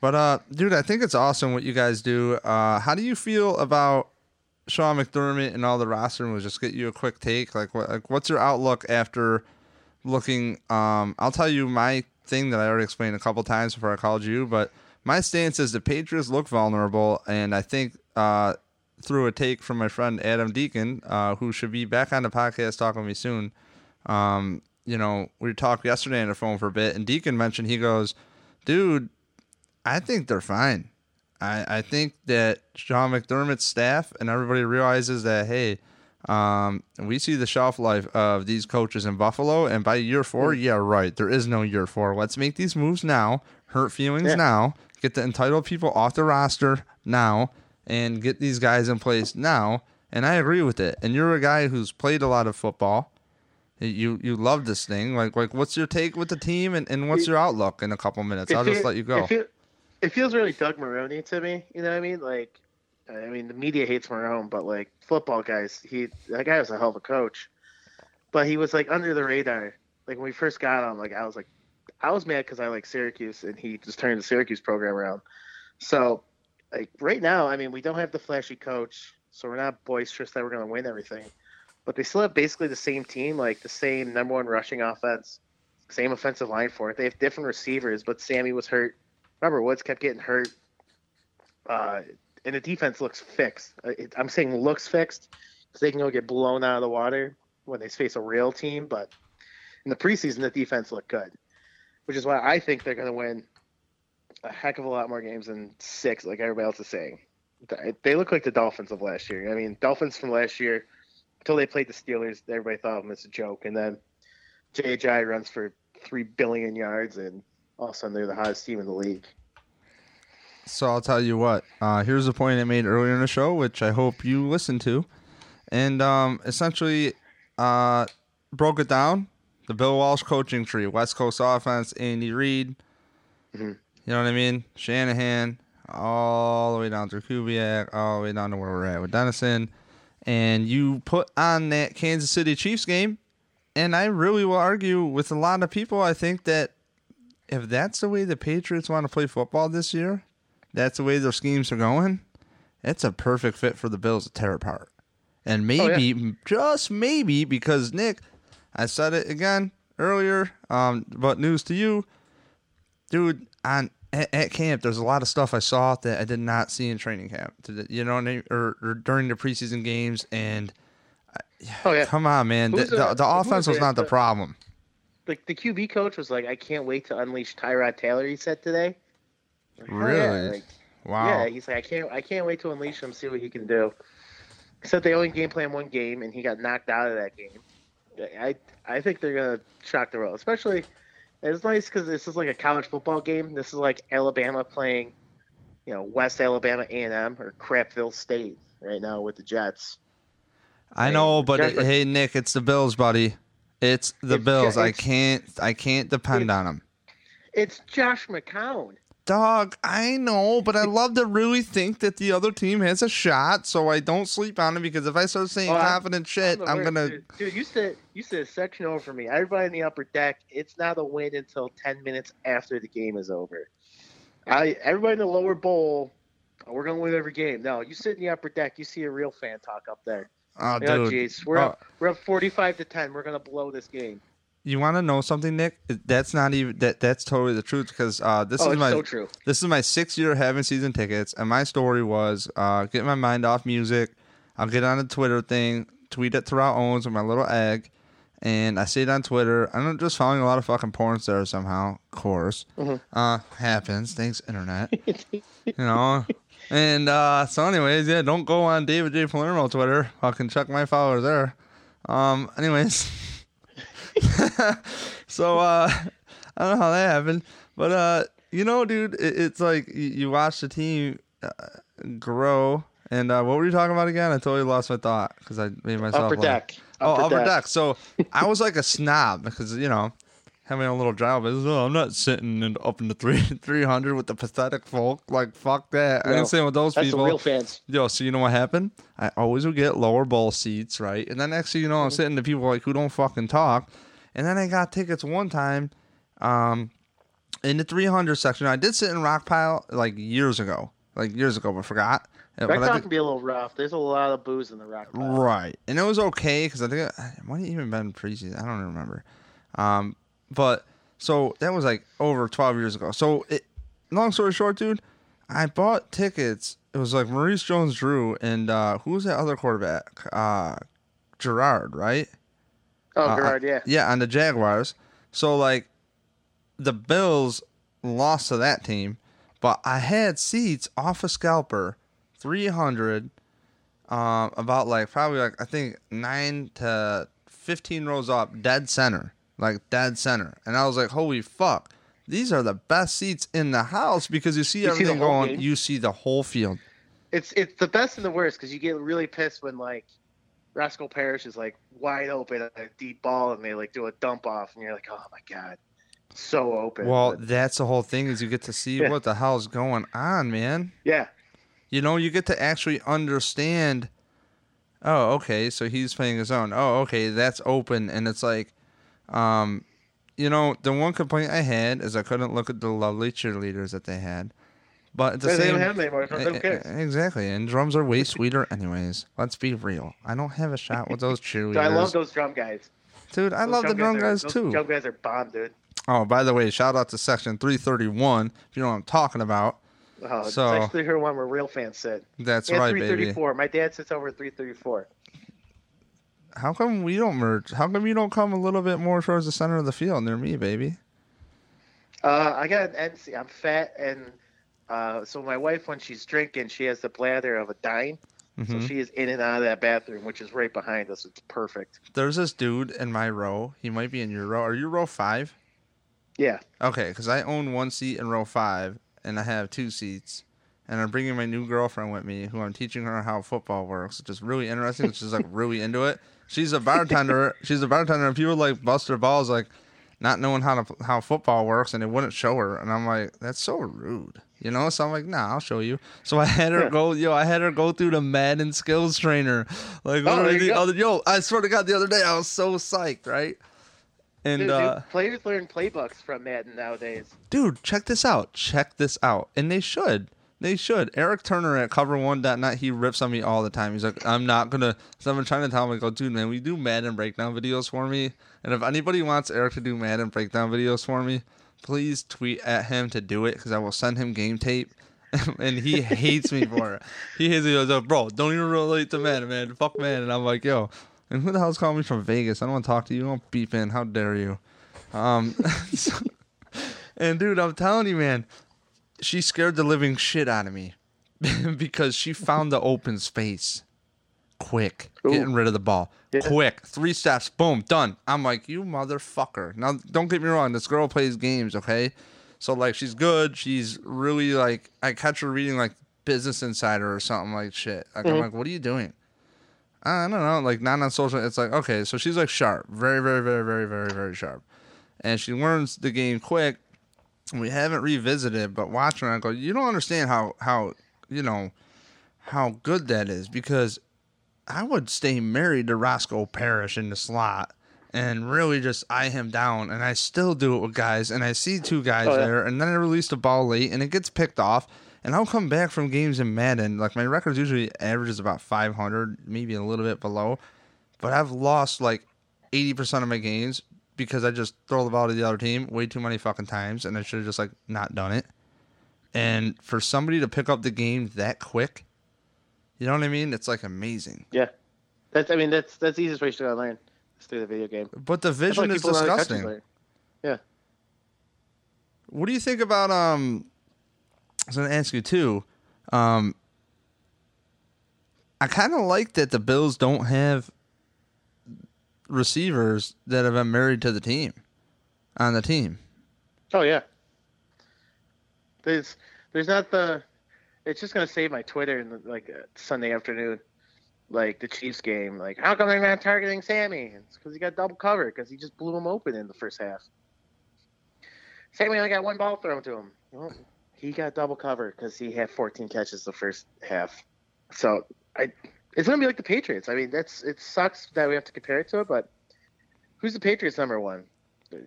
But uh, dude, I think it's awesome what you guys do. Uh, how do you feel about Sean McDermott and all the roster moves? Just get you a quick take. Like, what, like what's your outlook after looking? Um, I'll tell you my thing that I already explained a couple times before I called you, but my stance is the Patriots look vulnerable, and I think uh, through a take from my friend Adam Deacon, uh, who should be back on the podcast talking to me soon. Um, you know, we talked yesterday on the phone for a bit, and Deacon mentioned he goes, "Dude, I think they're fine. I, I think that Sean McDermott's staff and everybody realizes that hey, um, we see the shelf life of these coaches in Buffalo, and by year four, yeah, right, there is no year four. Let's make these moves now, hurt feelings Yeah. now, get the entitled people off the roster now, and get these guys in place now. And I agree with it. And you're a guy who's played a lot of football. You you love this thing. Like like what's your take with the team and, and what's your outlook in a couple minutes? I'll just let you go. It, feel, it feels really Doug Marrone to me. You know what I mean? Like, I mean, the media hates Marrone, but like football guys, he that guy was a hell of a coach. But he was like under the radar. Like when we first got him, like I was like, I was mad because I like Syracuse, and he just turned the Syracuse program around. So, like right now, I mean, we don't have the flashy coach, so we're not boisterous that we're going to win everything. But they still have basically the same team, like the same number one rushing offense, same offensive line for it. They have different receivers, but Sammy was hurt. Robert Woods kept getting hurt. Uh, and the defense looks fixed. Uh, I'm saying looks fixed because they can go get blown out of the water when they face a real team. But in the preseason, the defense looked good, which is why I think they're going to win a heck of a lot more games than six, like everybody else is saying. They look like the Dolphins of last year. I mean, Dolphins from last year until they played the Steelers, everybody thought of them as a joke, and then JJ runs for three billion yards, and all of a sudden they're the hottest team in the league. So I'll tell you what. Uh, here's a point I made earlier in the show, which I hope you listened to, and um, essentially uh, broke it down. The Bill Walsh coaching tree: West Coast offense, Andy Reid. Mhm. You know what I mean? Shanahan, all the way down through Kubiak, all the way down to where we're at with Dennison, and you put on that Kansas City Chiefs game, and I really will argue with a lot of people. I think that if that's the way the Patriots want to play football this year, that's the way their schemes are going, it's a perfect fit for the Bills to tear apart. And maybe, just maybe, because Nick, I said it again earlier, um, but news to you, dude, on at, at camp, there's a lot of stuff I saw that I did not see in training camp. You know, what I mean? or, or during the preseason games, and Oh yeah, come on, man, the, the, uh, the- the offense was not the the- problem. like the QB coach was like, I can't wait to unleash Tyrod Taylor. He said today. Like, oh, yeah, Really? like, Wow. Yeah, he's like, I can't, I can't wait to unleash him, see what he can do. Except they only game plan one game, and he got knocked out of that game. I, I think they're gonna shock the world. Especially, it's nice because this is like a college football game. This is like Alabama playing, you know, West Alabama A and M or Crapville State right now with the Jets. I know, but Mc- hey, Nick, it's the Bills, buddy. It's the It's- Bills. I it's- can't. I can't depend on them. It's Josh McCown. Dog, I know, but I love to really think that the other team has a shot, so I don't sleep on it. Because if I start saying Oh, I'm- confident shit, the I'm gonna. dude, dude, you said you said section over for me. Everybody in the upper deck. It's not a win until ten minutes after the game is over. I everybody in the lower bowl. oh, we're gonna win every game. No, you sit in the upper deck. You see a real fan talk up there. Oh, Oh, dude, jeez, we're Oh. up. We're up forty-five to ten. We're gonna blow this game. You want to know something, Nick? That's not even that. That's totally the truth. Because uh, this oh, is my so true. This is my sixth year having season tickets, and my story was uh, get my mind off music. I'll get on a Twitter thing, tweet at Terrell Owens with my little egg, and I see it on Twitter. I'm just following a lot of fucking porn stars somehow, of course. Mhm. Uh, happens. Thanks, internet. you know. And uh, so, anyways, yeah, don't go on David J. Palermo Twitter. I can check my followers there. Um, anyways. so uh I don't know how that happened, but uh you know, dude, it, it's like you, you watch the team uh, grow. And uh, what were you talking about again? I totally lost my thought because I made myself Upper laugh. deck. Oh, upper deck. So I was like a snob because you know having a little job is oh I'm not sitting in, up in the three three hundred with the pathetic folk. Like fuck that. I No, didn't sit with those That's people. the real fans. Yo, so you know what happened? I always would get lower bowl seats, right? And then next thing you know, I'm sitting to people like who don't fucking talk. And then I got tickets one time, um, in the 300 section. I did sit in Rock Pile like years ago, like years ago, but forgot. Uh, Rock did- can be a little rough. There's a lot of booze in the Rock Pile. Right. And it was okay because I think it, it might have even been preseason. I don't remember. Um, but so that was like over 12 years ago. So, it, long story short, dude, I bought tickets. It was like Maurice Jones Drew and uh, who was that other quarterback? Uh, Garrard, right? Oh, Uh, Garrard, yeah. Yeah, on the Jaguars. So, like, the Bills lost to that team, But I had seats off a scalper, three hundred, um, about like probably like I think nine to fifteen rows up, dead center, like dead center, and I was like, holy fuck. These are the best seats in the house because you see You everything whole going. game? You see the whole field. It's it's the best and the worst because you get really pissed when like Roscoe Parrish is like wide open at a deep ball and they like do a dump off and you're like, oh my god, so open. Well, But, that's the whole thing is you get to see Yeah. what the hell's going on, man. yeah, You know, you get to actually understand. Oh, okay, so he's playing his own. Oh, okay, that's open, and it's like, um, you know, the one complaint I had is I couldn't look at the lovely cheerleaders that they had, but at the they same don't eh, have them anymore. So who E- cares? e- eh, eh, Exactly, and drums are way sweeter, anyways. Let's be real. I don't have a shot with those cheerleaders. I love those drum guys. dude. I Those love the drum are- guys those too. Drum guys are bomb, dude. Oh, by the way, shout out to section 331. If you know what I'm talking about, Oh, So- it's actually her one where real fans sit. that's and right, baby. 334. My dad sits over at 334. How come we don't merge? How come you don't come a little bit more towards the center of the field near me, baby? Uh, I got an NC. I'm fat, and uh, so my wife, when she's drinking, she has the bladder of a dime. So Mhm. she is in and out of that bathroom, which is right behind us. It's perfect. There's this dude in my row. He might be in your row. Are you row five? Yeah. Okay, because I own one seat in row five, and I have two seats. And I'm bringing my new girlfriend with me, who I'm teaching her how football works, which is really interesting. She's like really into it. She's a bartender. She's a bartender, and people like bust their balls, like not knowing how to how football works, and they wouldn't show her. And I'm like, that's so rude, you know. So I'm like, nah, I'll show you. So I had her Yeah. go, yo, I had her go through the Madden skills trainer, like Oh, there literally you the other, yo. I swear to God, the other day I was so psyched, right? And Dude, uh, dude, players learn playbooks from Madden nowadays. dude, check this out. Check this out. And they should. They should. Erik Turner at cover1.net, he rips on me all the time. He's like, I'm not to. So been trying to tell him, I go, dude, man, we do Madden breakdown videos for me. And if anybody wants Eric to do Madden breakdown videos for me, please tweet at him to do it because I will send him game tape. and he hates me for it. He hates me. He goes, bro, don't even relate to Madden, man. Fuck Madden. And I'm like, yo. And who the hell's calling me from Vegas? I don't want to talk to you. Don't beep in. How dare you? Um, so- and dude, I'm telling you, man, she scared the living shit out of me because she found the open space quick, Ooh. getting rid of the ball. Yeah. Quick, three steps, boom, done. I'm like, you motherfucker. Now, don't get me wrong, this girl plays games, okay? So, like, she's good. She's really, like, I catch her reading, like, Business Insider or something like shit. Like, I'm Mhm. like, what are you doing? I don't know, like, not on social. It's like, okay, so she's, like, sharp. Very, very, very, very, very, very sharp. And she learns the game quick we haven't revisited, but watching it, I go, you don't understand how how you know how good that is because I would stay married to Roscoe Parrish in the slot and really just eye him down, and I still do it with guys, and I see two guys Oh, yeah. there, and then I release the ball late, and it gets picked off. And I'll come back from games in Madden. Like my records usually averages about 500, maybe a little bit below, but I've lost like 80% of my games because I just throw the ball to the other team way too many fucking times, and I should have just like not done it. And for somebody to pick up the game that quick, you know what I mean? It's like amazing. Yeah. That's. I mean, that's that's the easiest way to learn. Is through the video game. But the vision is people in other countries disgusting. Yeah. What do you think about um? I was gonna ask you too. Um, I kind of like that the Bills don't have receivers that have been married to the team on the team. Oh yeah. There's there's not the. It's just gonna save my Twitter in the, like uh, Sunday afternoon, like the Chiefs game. Like how come they're not targeting Sammy? It's because he got double covered because he just blew him open in the first half. Sammy only got one ball thrown to him. Well, he got double covered because he had 14 catches the first half. So I, it's gonna be like the Patriots. I mean, that's it sucks that we have to compare it to it, but who's the Patriots number one?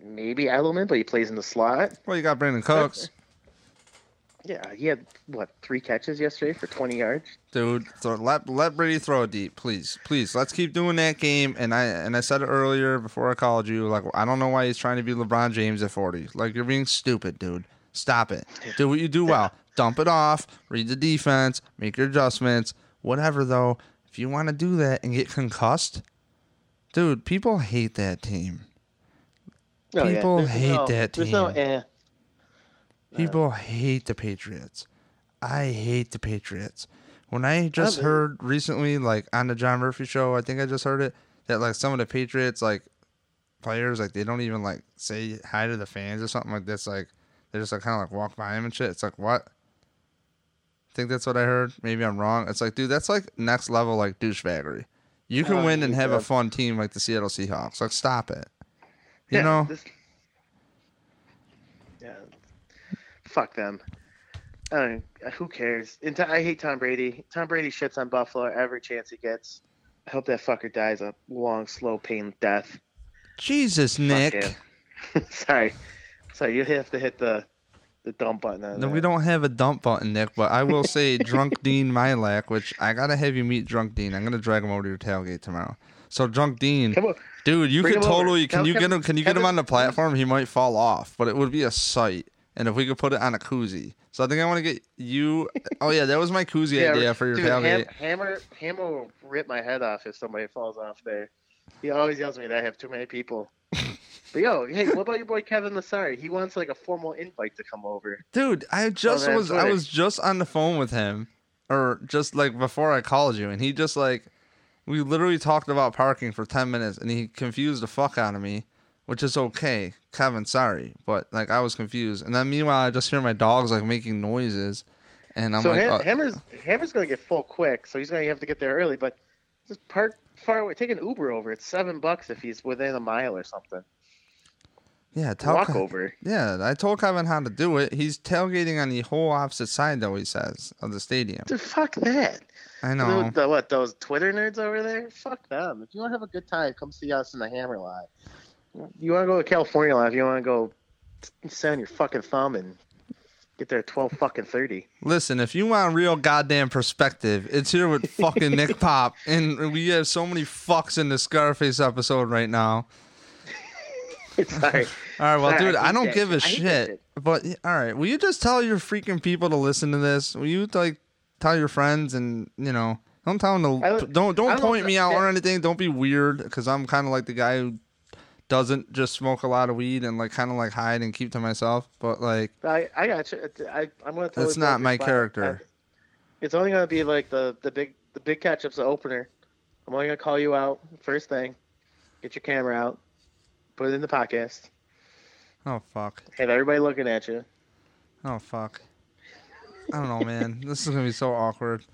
Maybe Edelman, but he plays in the slot. Well, you got Brandin Cooks, Yeah, he had what three catches yesterday for 20 yards. dude. Throw, let let Brady throw it deep, please, please. Let's keep doing that game. And I and I said it earlier before I called you. Like I don't know why he's trying to be LeBron James at forty. Like you're being stupid, dude. Stop it. Do what you do well. Dump it off. Read the defense. Make your adjustments. Whatever though. If you want to do that and get concussed, dude, people hate that team. Oh, People There's hate no- that There's no team. eh. People hate the Patriots. I hate the Patriots. When I just heard recently, like on the John Murphy show, I think I just heard it that like some of the Patriots like players like they don't even like say hi to the fans or something like this. Like they just like kind of like walk by him and shit. It's like what? I think that's what I heard. Maybe I'm wrong. It's like, dude, that's like next level like douchebaggery. You can Oh, win and have a fun team like the Seattle Seahawks. Like stop it. You Yeah, know? this- yeah. Fuck them. I don't, who cares? And I hate Tom Brady. Tom Brady shits on Buffalo every chance he gets. I hope that fucker dies a long, slow, pain death. Jesus, Fuck Nick. Sorry, sorry. You have to hit the the dump button. On No, that. we don't have a dump button, Nick, but I will say Drunk Dean Milak, which I gotta have you meet Drunk Dean. I'm gonna drag him over to your tailgate tomorrow. So Drunk Dean, dude, you Bring could him over. totally can Tell you get him can you get him on the platform? He might fall off, but it would be a sight. And if we could put it on a koozie. So I think I want to get you Oh yeah, that was my koozie idea for your dude, tailgate. Ham, Hammer, Hammer will rip my head off if somebody falls off there. He always yells at me that I have too many people. but yo, hey, what about your boy Kevin Massare? He wants like a formal invite to come over. Dude, I just that's was I was just on the phone with him, or just like before I called you, and he just like we literally talked about parking for ten minutes, and he confused the fuck out of me, which is okay, Kevin. Sorry, but like I was confused, and then meanwhile I just hear my dogs like making noises, and I'm so like, Ham, uh, Hammer's Hammer's gonna get full quick, so he's gonna have to get there early. But just park far away. Take an Uber over. It's seven bucks if he's within a mile or something. Yeah, tell Walk Ke- over. Yeah, I told Kevin how to do it. He's tailgating on the whole opposite side, though. He says of the stadium. Dude, fuck that. I know. The, what those Twitter nerds over there? Fuck them. If you want to have a good time, come see us in the Hammer lot. You want to go to California? If you want to go sit on your fucking thumb and get there at twelve fucking thirty. Listen, if you want real goddamn perspective, it's here with fucking Nick Pop, and we have so many fucks in the Scarface episode right now. Sorry. All right, well, dude, I I don't that give a shit. I shit. shit. But all right, will you just tell your freaking people to listen to this? Will you like tell your friends and you know don't tell them to don't- don't don't point me out or anything. Don't be weird because I'm kind of like the guy who doesn't just smoke a lot of weed and like kind of like hide and keep to myself. But like I I got you. I I'm gonna. That's not my character. I- It's only gonna be like the the big the big catch up's the opener. I'm only gonna call you out first thing. Get your camera out. Put it in the podcast. Oh fuck. Have everybody looking at you. Oh fuck. I don't know, man. this is gonna be so awkward.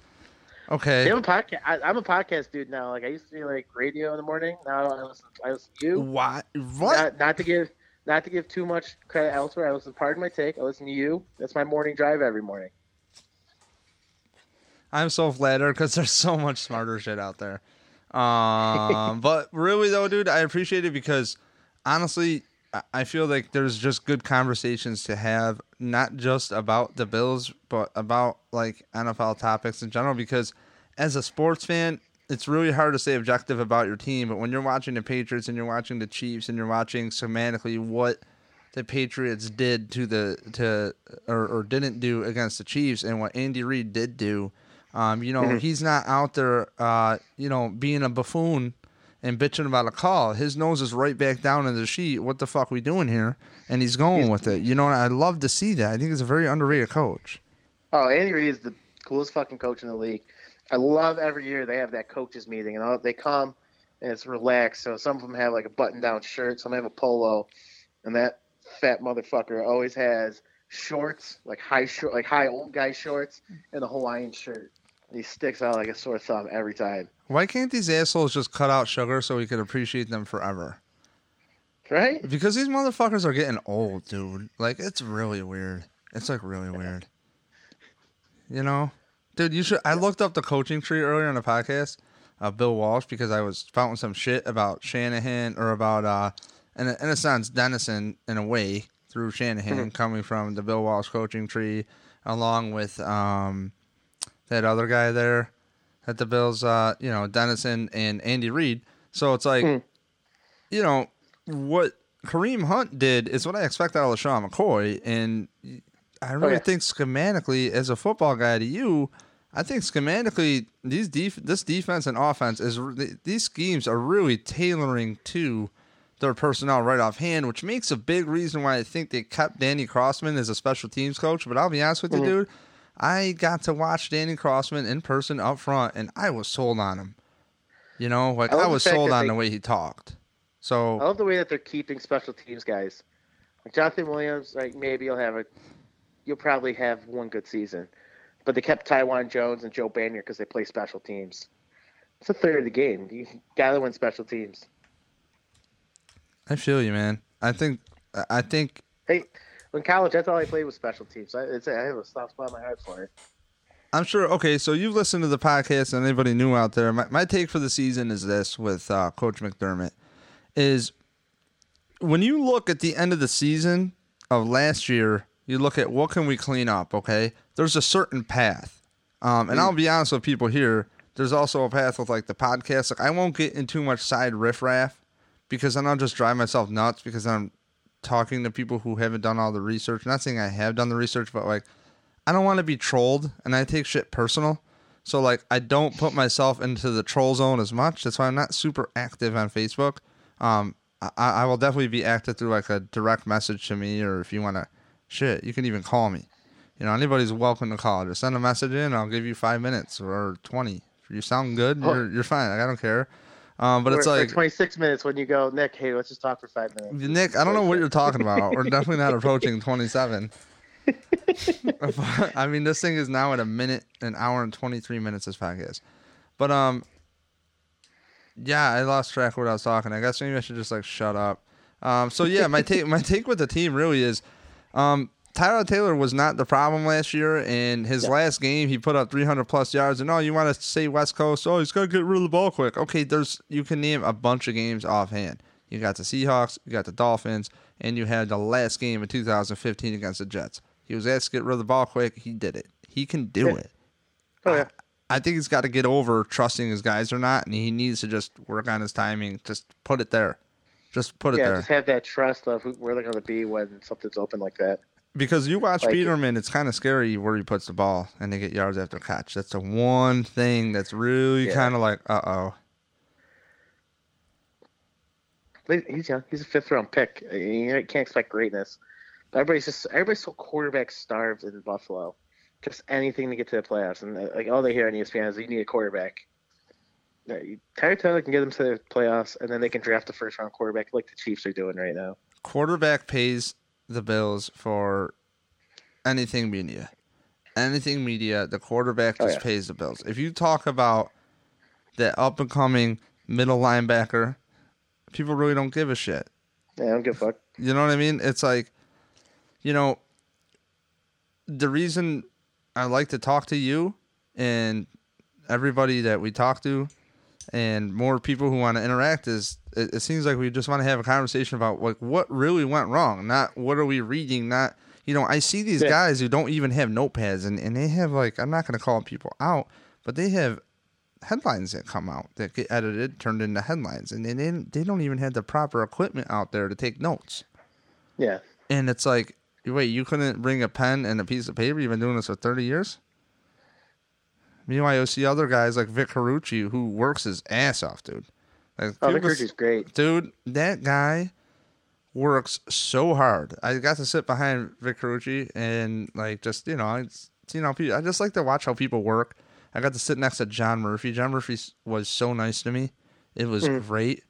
Okay. See, I'm a podcast. I, I'm a podcast dude now. Like I used to be like radio in the morning. Now I listen. I listen to you. What? What? Not, not to give not to give too much credit elsewhere. I listen. Pardon my take. I listen to you. That's my morning drive every morning. I'm so flattered because there's so much smarter shit out there. Um, but really though, dude, I appreciate it because honestly, I- feel like there's just good conversations to have, not just about the Bills, but about like NFL topics in general. Because as a sports fan, it's really hard to stay objective about your team. But when you're watching the Patriots and you're watching the Chiefs and you're watching semantically what the Patriots did to the to or, or didn't do against the Chiefs and what Andy Reid did do. Um, you know, he's not out there uh, you know, being a buffoon and bitching about a call. His nose is right back down in the sheet. What the fuck we doing here? And he's going with it. You know, I love to see that. I think he's a very underrated coach. Oh, Andy Reid is the coolest fucking coach in the league. I love every year they have that coaches meeting and they come and it's relaxed. So some of them have like a button down shirt, some have a polo, and that fat motherfucker always has shorts, like high short, like high old guy shorts, and a Hawaiian shirt. He sticks out like a sore thumb every time. Why can't these assholes just cut out sugar so we could appreciate them forever? Right? Because these motherfuckers are getting old, dude. Like it's really weird. It's like really weird. You know, dude. You should. I looked up the coaching tree earlier in the podcast, uh, Bill Walsh, because I was found some shit about Shanahan or about, uh, in a, in a sense, Dennison in a way through Shanahan coming from the Bill Walsh coaching tree, along with um, that other guy there at the Bills. Uh, you know, Dennison and Andy Reid. So it's like, you know, what Kareem Hunt did is what I expect out of LeSean McCoy, and I really yeah. think schematically, as a football guy to you, I think schematically these def- this defense and offense is re- these schemes are really tailoring to their personnel right offhand, which makes a big reason why I think they kept Danny Crossman as a special teams coach. But I'll be honest with you, dude, I got to watch Danny Crossman in person up front, and I was sold on him. You know, like I I was sold on they- the way he talked. So I love the way that they're keeping special teams guys. Like Jonathan Williams, like maybe you'll have a, you'll probably have one good season, but they kept Taiwan Jones and Joe Banyard because they play special teams. It's a third of the game. You gotta win special teams. I feel you, man. I think I think Hey, in college, that's all I played was special teams. I, it's, I have a soft spot in my heart for it. I'm sure. Okay, so you've listened to the podcast, and anybody new out there, my, my take for the season is this with uh, Coach McDermott is when you look at the end of the season of last year, you look at what can we clean up. Okay, there's a certain path, um, and I'll be honest with people here. There's also a path with like the podcast. Like I won't get in too much side riffraff because then I'll just drive myself nuts because I'm talking to people who haven't done all the research. Not saying I have done the research, but like I don't want to be trolled, and I take shit personal. So like I don't put myself into the troll zone as much. That's why I'm not super active on Facebook. Um, I, I will definitely be active through like a direct message to me, or if you want to, shit, you can even call me. You know, anybody's welcome to call. Just send a message in. I'll give you five minutes or twenty. If you sound good, Oh. you're you're fine. Like, I don't care. Um, but it's We're- we're like 26 minutes when you go, Nick. Hey, let's just talk for five minutes. Nick, I don't know what you're talking about. We're definitely not approaching 27. I mean, this thing is now at a minute, an hour and 23 minutes. This podcast, but um, yeah, I lost track of what I was talking. I guess maybe I should just like shut up. Um, so yeah, my take, my take with the team really is, um, Tyrod Taylor was not the problem last year. In his last game, he put up 300 plus yards. And oh, you want to say West Coast? Oh, he's got to get rid of the ball quick. Okay, there's you can name a bunch of games offhand. You got the Seahawks, you got the Dolphins, and you had the last game in 2015 against the Jets. He was asked to get rid of the ball quick. He did it. He can do Yeah. it. Oh, yeah. I think he's got to get over trusting his guys or not, and he needs to just work on his timing. Just put it there. Just put it Yeah, there. just have that trust of who, where they're going to be when something's open like that. Because you watch Like- Peterman, it's kind of scary where he puts the ball and they get yards after catch. That's the one thing that's really Yeah. kind of like, uh oh. He's young. He's a fifth round pick. You can't expect greatness. But everybody's just everybody's so quarterback starved in Buffalo. Just anything to get to the playoffs, and uh, like all they hear on ESPN is you need a quarterback. Uh, Tyrod Taylor can get them to the playoffs, and then they can draft a first round quarterback like the Chiefs are doing right now. Quarterback pays the bills for anything media. Anything media, the quarterback Oh, just yeah. pays the bills. If you talk about the up and coming middle linebacker, people really don't give a shit. Yeah, I don't give a fuck. You know what I mean? It's like, you know, the reason I like to talk to you and everybody that we talk to and more people who want to interact is it, it seems like we just want to have a conversation about like what really went wrong, not what are we reading, not you know, I see these Yeah. guys who don't even have notepads and, and they have like I'm not gonna call people out, but they have headlines that come out that get edited, turned into headlines, and they didn't, they don't even have the proper equipment out there to take notes. Yeah, And it's like, wait, you couldn't bring a pen and a piece of paper? You've been doing this for 30 years? Meanwhile, you see other guys like Vic Carucci who works his ass off, dude. Like, oh, Vic Ritchie's great. dude, that guy works so hard. I got to sit behind Vic Carucci and like just you know, it's, you know, I just like to watch how people work. I got to sit next to John Murphy. John Murphy was so nice to me. It was great,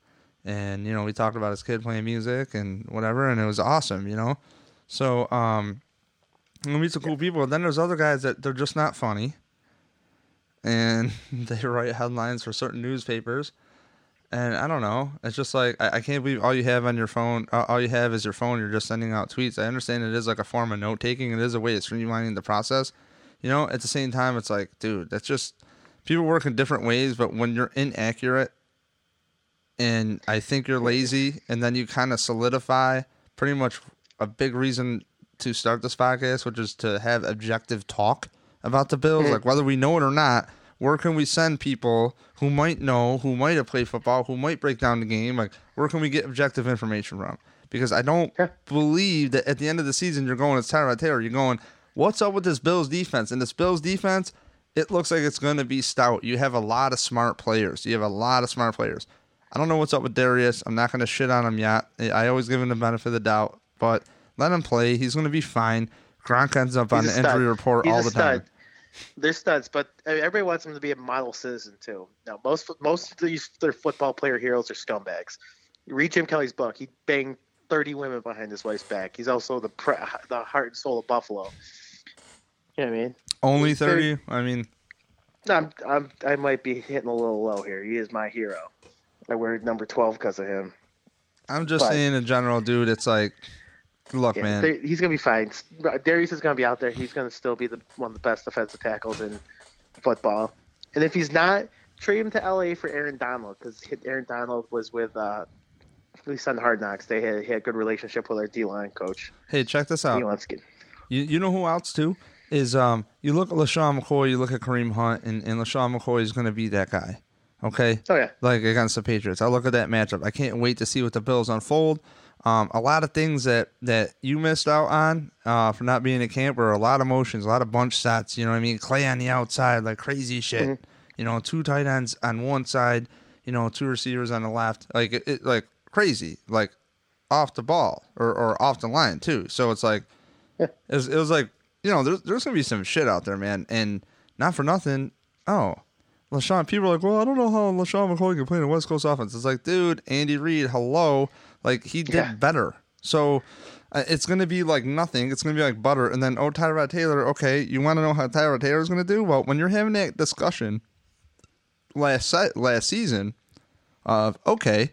and you know, we talked about his kid playing music and whatever, and it was awesome. You know, so um, we meet some cool people. And then there's other guys that they're just not funny, and they write headlines for certain newspapers. And I don't know. It's just like I, I can't believe all you have on your phone. Uh, all you have is your phone. You're just sending out tweets. I understand it is like a form of note taking. It is a way of streamlining the process. You know, at the same time, it's like, dude, that's just people work in different ways. But when you're inaccurate, and I think you're lazy, and then you kind of solidify pretty much a big reason to start this podcast, which is to have objective talk about the Bills, mm. like whether we know it or not. Where can we send people who might know, who might have played football, who might break down the game? Like, where can we get objective information from? Because I don't Yeah. believe that at the end of the season you're going, it's Tyrod Taylor. You're going, what's up with this Bills defense? And this Bills defense, it looks like it's going to be stout. You have a lot of smart players. You have a lot of smart players. I don't know what's up with Dareus. I'm not going to shit on him yet. I always give him the benefit of the doubt, but let him play. He's going to be fine. Gronk ends up on the stud. injury report He's all the stud. time. They're studs, but everybody wants him to be a model citizen too. Now, most most of these their football player heroes are scumbags. You read Jim Kelly's book; he banged thirty women behind his wife's back. He's also the pre- the heart and soul of Buffalo. You know what I mean? Only 30? I mean, I'm, I'm I might be hitting a little low here. He is my hero. I wear number twelve because of him. I'm just But- saying in general, dude, it's like, look, Yeah, man. he's gonna be fine. Dareus is gonna be out there. He's gonna still be the one of the best defensive tackles in football. And if he's not, trade him to LA for Aaron Donald because Aaron Donald was with uh, at least on Hard Knocks. They had he had a good relationship with our D line coach. hey, check this out. get You, you know who else, too? Is um you look at LeSean McCoy, you look at Kareem Hunt, and, and LeSean McCoy is going to be that guy. Okay? oh yeah like against the Patriots. I look at that matchup. I can't wait to see what the Bills unfold. Um, a lot of things that that you missed out on uh, for not being at camp were a lot of motions, a lot of bunch sets. You know what I mean? Clay on the outside, like crazy shit. You know, two tight ends on one side. You know, two receivers on the left. Like it, it like crazy. Like off the ball or, or off the line too. So it's like it was, it was like you know there's there's gonna be some shit out there, man, and not for nothing. Oh, LeSean, people are like, well, I don't know how LeSean McCoy can play in a West Coast offense. It's like, dude, Andy Reid, hello, like he did Yeah. better. So uh, it's gonna be like nothing. It's gonna be like butter, and then oh, Tyrod Taylor. Okay, you want to know how Tyrod Taylor is gonna do? Well, when you're having that discussion last se- last season of okay,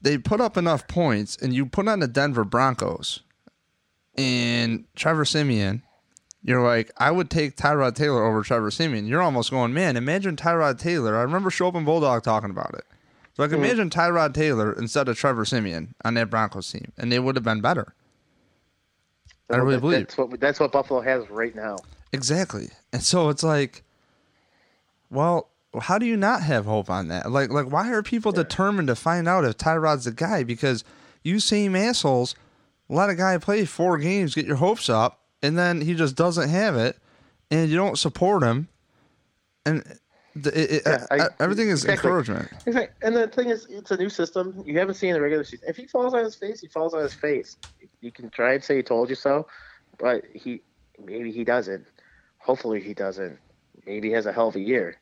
they put up enough points, and you put on the Denver Broncos and Trevor Siemian. You're like, I would take Tyrod Taylor over Trevor Siemian. You're almost going, man, imagine Tyrod Taylor. I remember Schopp and Bulldog talking about it. So I can imagine Tyrod Taylor instead of Trevor Siemian on that Broncos team, and they would have been better. I really That- believe. that's what that's what Buffalo has right now. Exactly. And so it's like, well, how do you not have hope on that? Like, like why are people determined to find out if Tyrod's the guy? Because you same assholes let a guy play four games, get your hopes up, and then he just doesn't have it, and you don't support him, and it, it, Yeah, I- everything is exactly. encouragement. Exactly. And the thing is, it's a new system. You haven't seen the regular season. If he falls on his face, he falls on his face. You can try and say he told you so, but he maybe he doesn't. Hopefully he doesn't. Maybe he has a hell of a year.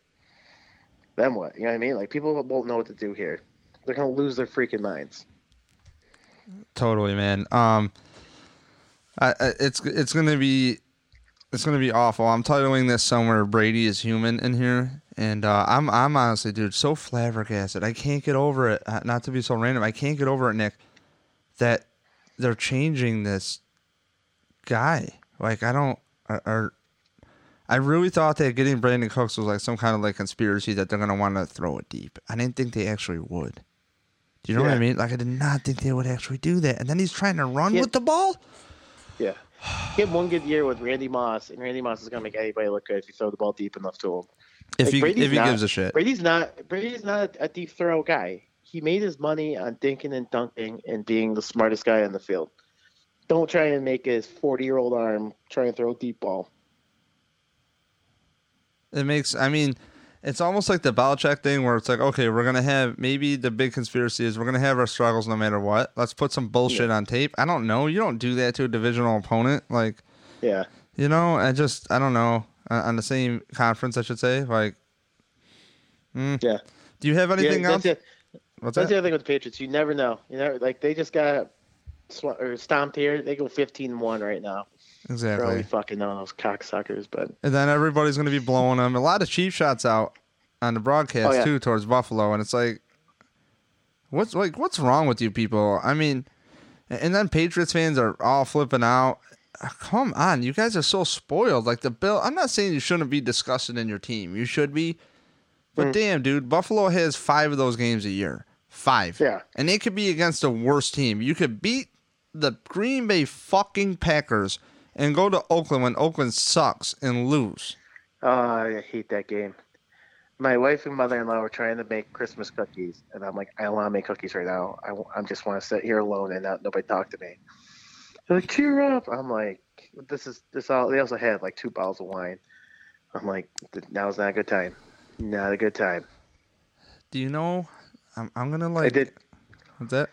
Then what? You know what I mean? Like people won't know what to do here. They're gonna lose their freaking minds. Totally, man. Um, I, I, it's it's gonna be it's gonna be awful. I'm titling this somewhere. Brady is human in here, and uh, I'm I'm honestly, dude, so flabbergasted. I can't get over it. Uh, Not to be so random, I can't get over it, Nick. That they're changing this guy. Like I don't. Or, I really thought that getting Brandin Cooks was like some kind of like conspiracy that they're gonna want to throw it deep. I didn't think they actually would. Do you know what I mean? Like I did not think they would actually do that. And then he's trying to run Yeah. with the ball. Yeah. He had one good year with Randy Moss, and Randy Moss is gonna make anybody look good if you throw the ball deep enough to him. If Like, he Brady's if he not- gives a shit. Brady's not Brady's not a deep throw guy. He made his money on dinking and dunking and being the smartest guy on the field. Don't try and make his forty year old arm try and throw a deep ball. It makes I mean, it's almost like the Belichick thing where it's like, okay, we're gonna have maybe the big conspiracy is we're gonna have our struggles no matter what. Let's put some bullshit on tape. I don't know. You don't do that to a divisional opponent. Like Yeah. you know, I just I don't know. Uh, on the same conference, I should say. Like, mm. Yeah. do you have anything yeah, else? that's it. What's That's that? the other thing with the Patriots. You never know. You know, like they just got sw- or stomped here. They go 15-1 right now. Exactly. we fucking know those cocksuckers, but And then everybody's going to be blowing them. A lot of cheap shots out on the broadcast Oh, yeah. too towards Buffalo, and it's like, what's like what's wrong with you people? I mean, and then Patriots fans are all flipping out. Uh, Come on, you guys are so spoiled. Like the Bill, I'm not saying you shouldn't be discussing in your team. You should be, but Mm. damn, dude, Buffalo has five of those games a year. Five. Yeah. And they could be against the worst team. You could beat the Green Bay fucking Packers and go to Oakland when Oakland sucks and lose. Oh, I hate that game. My wife and mother-in-law were trying to make Christmas cookies, and I'm like, I don't want to make cookies right now. I, I just want to sit here alone and not nobody talk to me. They're like, cheer up. I'm like, this is this all. They also had like two bottles of wine. I'm like, now's not a good time. Not a good time. Do you know? I'm I'm gonna like. I did. What's that?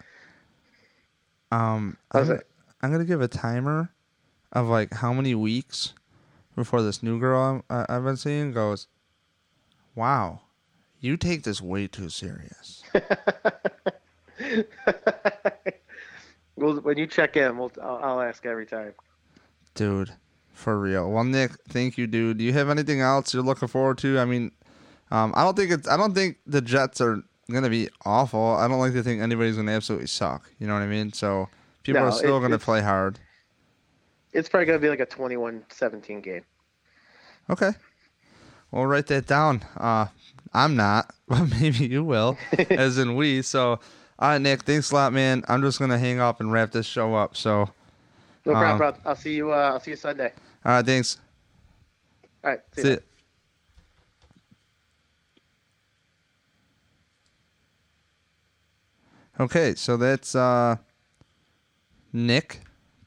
Um, How's I'm, it? I'm gonna give a timer of like how many weeks before this new girl I'm, I've been seeing goes. Wow, you take this way too serious. well, when you check in, we'll, I'll, I'll ask every time. Dude, for real. Well, Nick, thank you, dude. Do you have anything else you're looking forward to? I mean, um, I don't think it's. I don't think the Jets are gonna be awful. I don't like to think anybody's gonna absolutely suck. You know what I mean? So people No, are still it- gonna play hard. It's probably going to be like a 21-17 game. Okay. We'll write that down. Uh, I'm not, but maybe you will, as in we. So, all right, Nick. Thanks a lot, man. I'm just gonna hang up and wrap this show up. So, No problem. Um, bro. I'll see you. Uh, I'll see you Sunday. all right, thanks. All right. See See you. Okay, so that's uh, Nick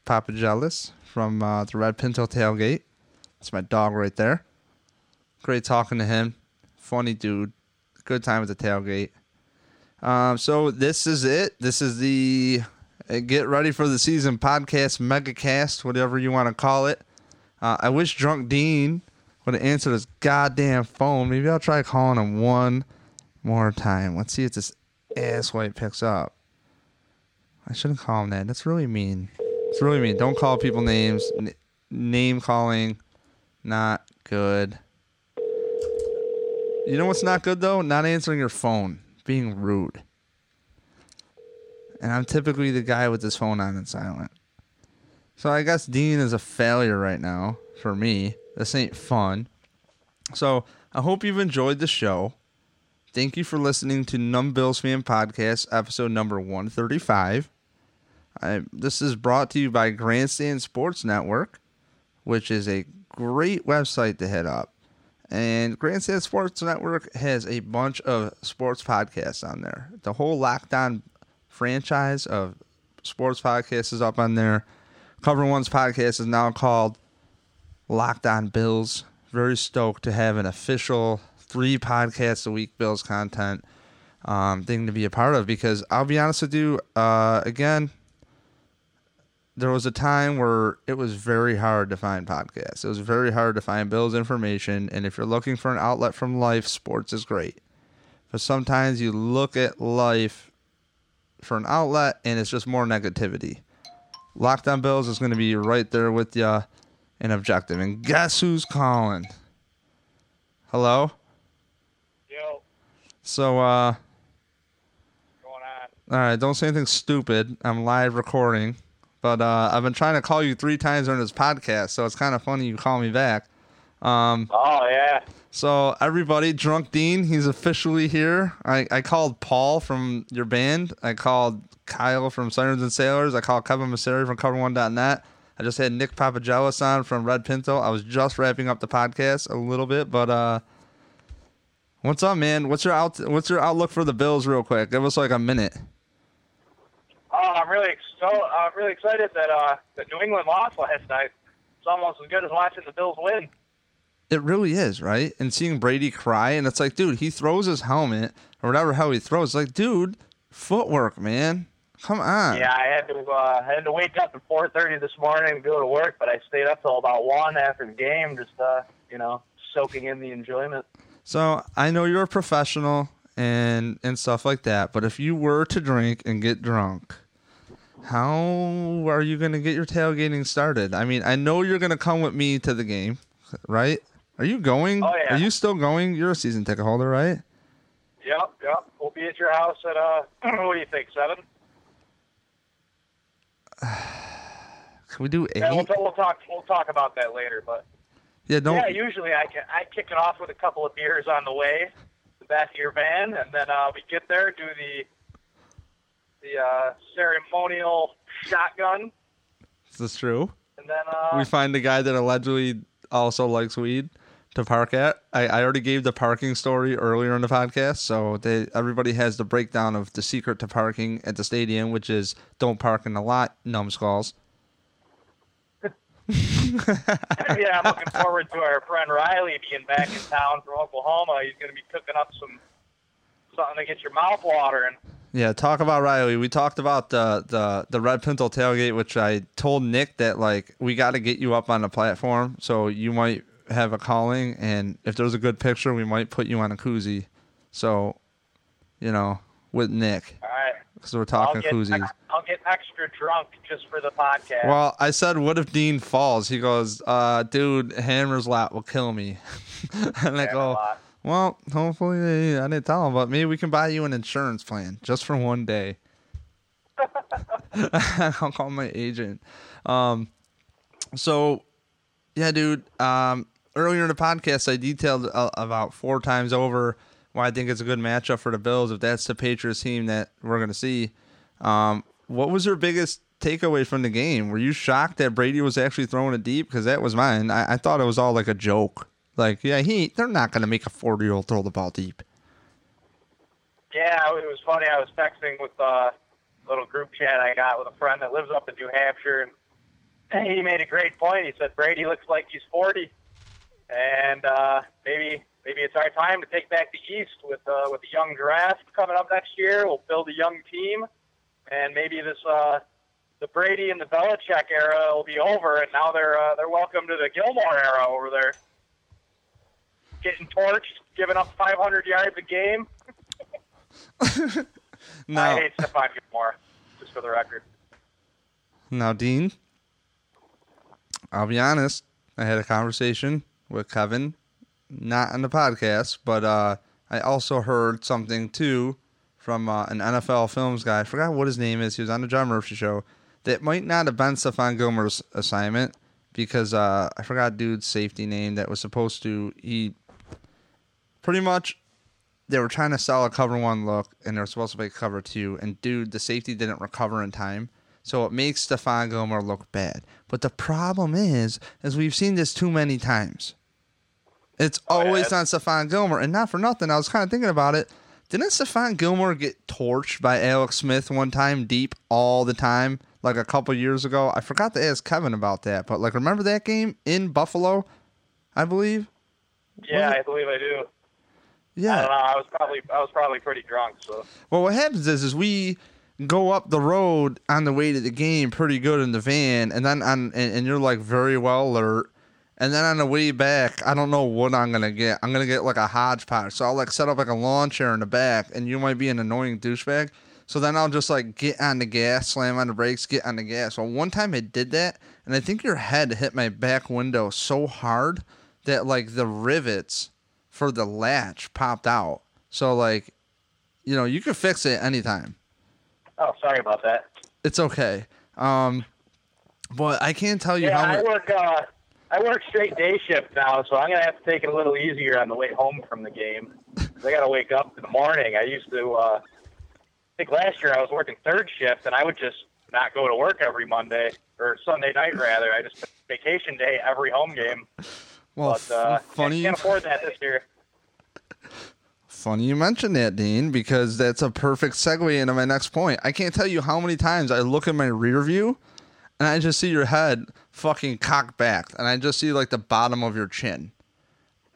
Papagelis from uh, the Red Pinto Tailgate. That's my dog right there. Great talking to him. Funny dude. Good time at the tailgate. Um, so this is it. This is the uh, Get Ready for the Season podcast, megacast, whatever you want to call it. Uh, I wish Drunk Dean would have answered his goddamn phone. Maybe I'll try calling him one more time. Let's see if this asswipe picks up. I shouldn't call him that. That's really mean. It's really mean. Don't call people names. N- name calling, not good. You know what's not good though? Not answering your phone, being rude. And I'm typically the guy with his phone on and silent. So I guess Dean is a failure right now for me. This ain't fun. So I hope you've enjoyed the show. Thank you for listening to Numb Bills Fan Podcast, episode number 135. I, this is brought to you by Grandstand Sports Network, which is a great website to hit up. And Grandstand Sports Network has a bunch of sports podcasts on there. The whole Locked On franchise of sports podcasts is up on there. Cover One's podcast is now called Locked On Bills. Very stoked to have an official three podcasts a week Bills content um, thing to be a part of because I'll be honest with you, uh, again, there was a time where it was very hard to find podcasts. It was very hard to find Bills information, and if you're looking for an outlet from life, sports is great. But sometimes you look at life for an outlet, and it's just more negativity. Locked On Bills is going to be right there with you and objective. And guess who's calling? Hello? Yo, So, uh, going on? all right, don't say anything stupid. I'm live recording. But uh, I've been trying to call you three times during this podcast, so it's kind of funny you call me back. Um, Oh yeah. so everybody, Drunk Dean, he's officially here. I, I called Paul from your band. I called Kyle from Sirens and Sailors. I called Kevin Massare from CoverOne.net. I just had Nick Papagelis on from Red Pinto. I was just wrapping up the podcast a little bit, but uh, what's up, man? What's your out? What's your outlook for the Bills, real quick? Give us like a minute. I'm really so I'm really excited that uh that New England lost last night. It's almost as good as watching the Bills win. It really is, right? And seeing Brady cry, and it's like, dude, he throws his helmet or whatever how he throws. It's like, dude, footwork, man. Come on. Yeah, I had to uh, I had to wake up at 4:30 this morning to go to work, but I stayed up till about one after the game, just uh, you know, soaking in the enjoyment. So I know you're a professional and and stuff like that, but if you were to drink and get drunk, how are you going to get your tailgating started? I mean, I know you're going to come with me to the game, right? Are you going? Oh, yeah. Are you still going? You're a season ticket holder, right? Yep, yep. We'll be at your house at uh, what do you think, seven? Can we do eight? Yeah, we'll, we'll talk. We'll talk about that later, but. Yeah, don't. Yeah, usually I can I kick it off with a couple of beers on the way, the back of your van, and then uh, we get there, do the the uh, ceremonial shotgun, Is This true. and then uh, we find the guy that allegedly also likes weed to park at. I, I already gave the parking story earlier in the podcast, so they, everybody has the breakdown of the secret to parking at the stadium, which is don't park in the lot, numbskulls. yeah, I'm looking forward to our friend Riley being back in town from Oklahoma. He's going to be cooking up some something to get your mouth watering. Yeah, talk about Riley. We talked about the the the Red Pinto tailgate, which I told Nick that like we got to get you up on the platform, so you might have a calling, and if there's a good picture, we might put you on a koozie. So, you know, with Nick, All right. because we're I'll talking get, koozies. I'll get extra drunk just for the podcast. Well, I said, what if Dean falls? He goes, uh, dude, Hammer's lap will kill me. and I go, lot. Well, hopefully, I didn't tell him, but maybe we can buy you an insurance plan just for one day. I'll call my agent. Um, so, yeah, dude. Um, earlier in the podcast, I detailed uh, about four times over why I think it's a good matchup for the Bills. If that's the Patriots team that we're going to see, um, what was your biggest takeaway from the game? Were you shocked that Brady was actually throwing it deep? Because that was mine. I, I thought it was all like a joke. Like, yeah, he they're not going to make a forty year old throw the ball deep. Yeah, it was funny. I was texting with a little group chat I got with a friend that lives up in New Hampshire, and he made a great point. He said Brady looks like he's 40, and uh, maybe maybe it's our time to take back the East with uh, with the young draft coming up next year. We'll build a young team, and maybe this uh, the Brady and the Belichick era will be over, and now they're uh, they're welcome to the Gilmore era over there. Getting torched, giving up 500 yards a game. No, I hate Stephon Gilmore, just for the record. Now, Dean, I'll be honest. I had a conversation with Kevin, not on the podcast, but uh, I also heard something too from uh, an NFL films guy. I forgot what his name is. He was on the John Murphy show. That might not have been Stephon Gilmore's assignment because uh, I forgot dude's safety name that was supposed to. He pretty much they were trying to sell a cover one look and they were supposed to be cover two and dude the safety didn't recover in time. So it makes Stephon Gilmore look bad. But the problem is is we've seen this too many times. It's Oh, yeah. always on Stephon Gilmore and not for nothing. I was kind of thinking about it. Didn't Stephon Gilmore get torched by Alex Smith one time deep all the time like a couple years ago? I forgot to ask Kevin about that but like remember that game in Buffalo I believe? Yeah, I believe I do. Yeah I know. I was probably I was probably pretty drunk. So Well, what happens is, is we go up the road on the way to the game pretty good in the van, and then on and, and you're like very well alert, and then on the way back, I don't know what I'm gonna get. I'm gonna get like a hodgepodge, so I'll like set up like a lawn chair in the back, and you might be an annoying douchebag. So then I'll just like get on the gas, slam on the brakes, get on the gas. Well, one time I did that, and I think your head hit my back window so hard that like the rivets for the latch popped out. So like you know, you can fix it anytime. oh, sorry about that. It's okay. Um, but I can't tell you Yeah, how I work uh I work straight day shift now, so I'm gonna have to take it a little easier on the way home from the game. I gotta wake up in the morning. I used to. uh I think last year I was working third shift, and I would just not go to work every Monday or Sunday night rather. I just vacation day every home game. Well, but uh, f- funny, can't afford that this year. funny you mentioned that, Dean, because that's a perfect segue into my next point. I can't tell you how many times I look in my rear view, and I just see your head fucking cocked back, and I just see like the bottom of your chin,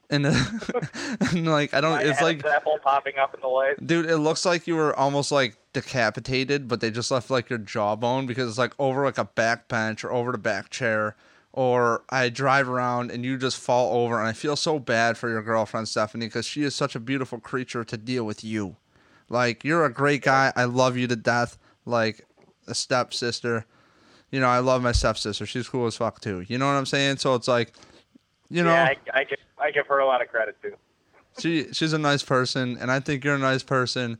and, and like I don't. It's like apple popping up in the light. Dude, it looks like you were almost like decapitated, but they just left like your jawbone because it's like over like a back bench or over the back chair. Or I drive around and you just fall over, and I feel so bad for your girlfriend Stephanie because she is such a beautiful creature to deal with you. Like you're a great guy. I love you to death. Like a stepsister. You know, I love my stepsister. She's cool as fuck too. You know what I'm saying? So it's like, you know, yeah, I, I give I give her a lot of credit too. she she's a nice person and I think you're a nice person.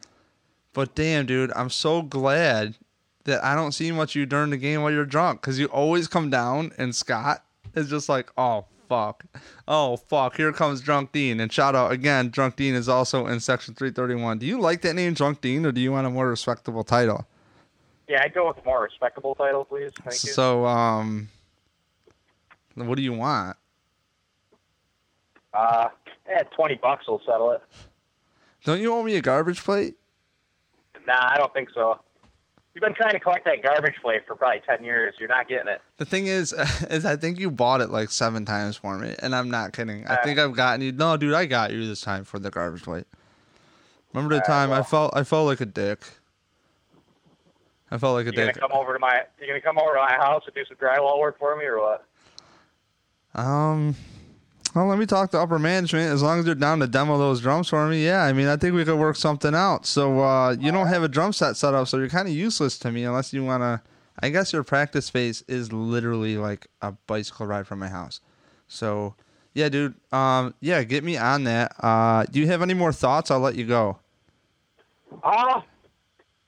But damn, dude, I'm so glad that I don't see much of you during the game while you're drunk because you always come down and Scott is just like, oh fuck, oh fuck, here comes Drunk Dean. And shout out again, Drunk Dean is also in section 331. Do you like that name, Drunk Dean, or do you want a more respectable title? Yeah, I'd go with a more respectable title, please. Thank you. So, um, what do you want? Uh, yeah, twenty bucks will settle it. Don't you owe me a garbage plate? Nah, I don't think so. You've been trying to collect that garbage plate for probably ten years. You're not getting it. The thing is, is I think you bought it like seven times for me, and I'm not kidding. I think I've gotten you. No, dude, I got you this time for the garbage plate. Remember the time I well. felt I felt like a dick. I felt like a dick. You gonna dick. come over to my? You gonna come over to my house and do some drywall work for me, or what? Um, well, let me talk to upper management. As long as they're down to demo those drums for me, yeah. I mean, I think we could work something out. So, uh, you don't have a drum set set up, so you're kind of useless to me unless you want to. I guess your practice space is literally like a bicycle ride from my house. So, yeah, dude. Um, yeah, get me on that. Uh, do you have any more thoughts? I'll let you go. Ah,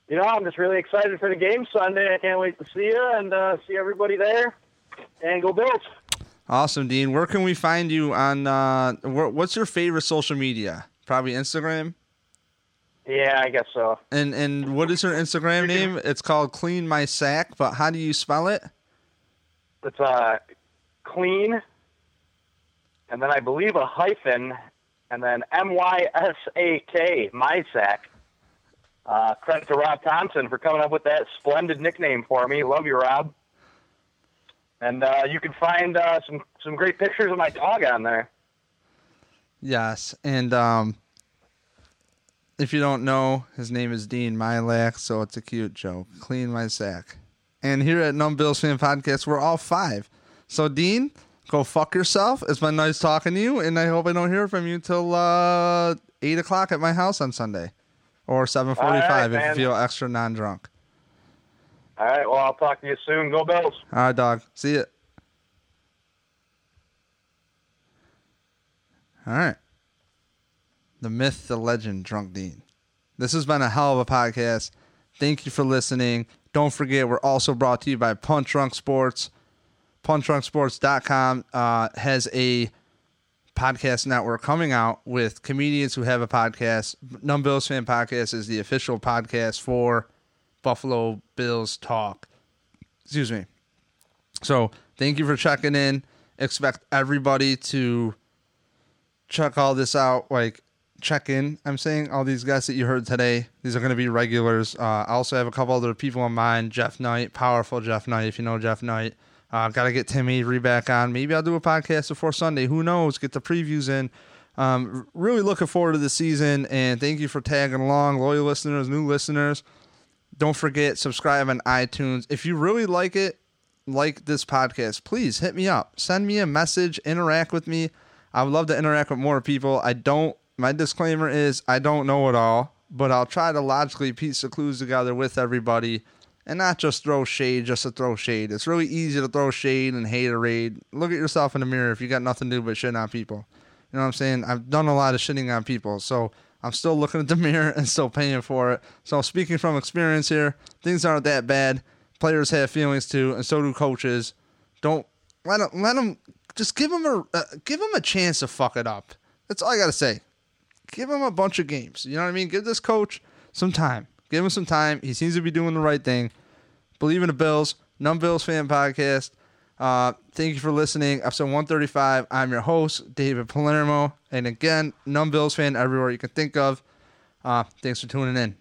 you know, I'm just really excited for the game Sunday. I can't wait to see you and uh, see everybody there. And go Bills. Awesome, Dean. Where can we find you on? Uh, wh- what's your favorite social media? Probably Instagram. Yeah, I guess so. And and what is her Instagram name? It's called Clean My Sack, but how do you spell it? It's uh, clean, and then I believe a hyphen, and then M Y S A K, my sack. Uh, credit to Rob Thompson for coming up with that splendid nickname for me. Love you, Rob. And uh, you can find uh, some some great pictures of my dog on there. Yes, and um, if you don't know, his name is Dean Milac, so it's a cute joke. Clean my sack. And here at Numb Bills Fan Podcast, we're all five. So Dean, go fuck yourself. It's been nice talking to you, and I hope I don't hear from you till uh, eight o'clock at my house on Sunday, or seven forty-five if you man. feel extra non-drunk. All right, well, I'll talk to you soon. Go Bills. All right, dog. See ya. All right. The myth, the legend, Drunk Dean. This has been a hell of a podcast. Thank you for listening. Don't forget, we're also brought to you by Punch Drunk Sports. PunchDrunkSports.com uh, has a podcast network coming out with comedians who have a podcast. Numb Bills Fan Podcast is the official podcast for Buffalo Bills Talk excuse me. So thank you for checking in. Expect everybody to check all this out. Like check in. I'm saying all these guys that you heard today. These are going to be regulars. Uh, I also have a couple other people in mind. Jeff Knight, powerful Jeff Knight. If you know Jeff Knight, uh, got to get Tim Avery back on. Maybe I'll do a podcast before Sunday. Who knows? Get the previews in. Um, really looking forward to the season. And thank you for tagging along, loyal listeners, new listeners don't forget subscribe on itunes. If you really like it like this podcast please hit me up. Send me a message. Interact with me. I would love to interact with more people. I don't my disclaimer is i don't know it all but i'll try to logically piece the clues together with everybody and not just throw shade just to throw shade. It's really easy to throw shade and hate a raid. look at yourself in the mirror if you got nothing to do but shit on people. You know what i'm saying? I've done a lot of shitting on people so I'm still looking at the mirror and still paying for it. So speaking from experience here, things aren't that bad. Players have feelings too, and so do coaches. Don't let them. Let them. Just give them a uh, give them a chance to fuck it up. That's all I gotta say. Give him a bunch of games. You know what I mean? Give this coach some time. Give him some time. He seems to be doing the right thing. Believe in the Bills. Numb Bills fan podcast. Uh, thank you for listening. Episode 135. I'm your host, David Palermo. And again, Numb Bills fan everywhere you can think of. Uh, thanks for tuning in.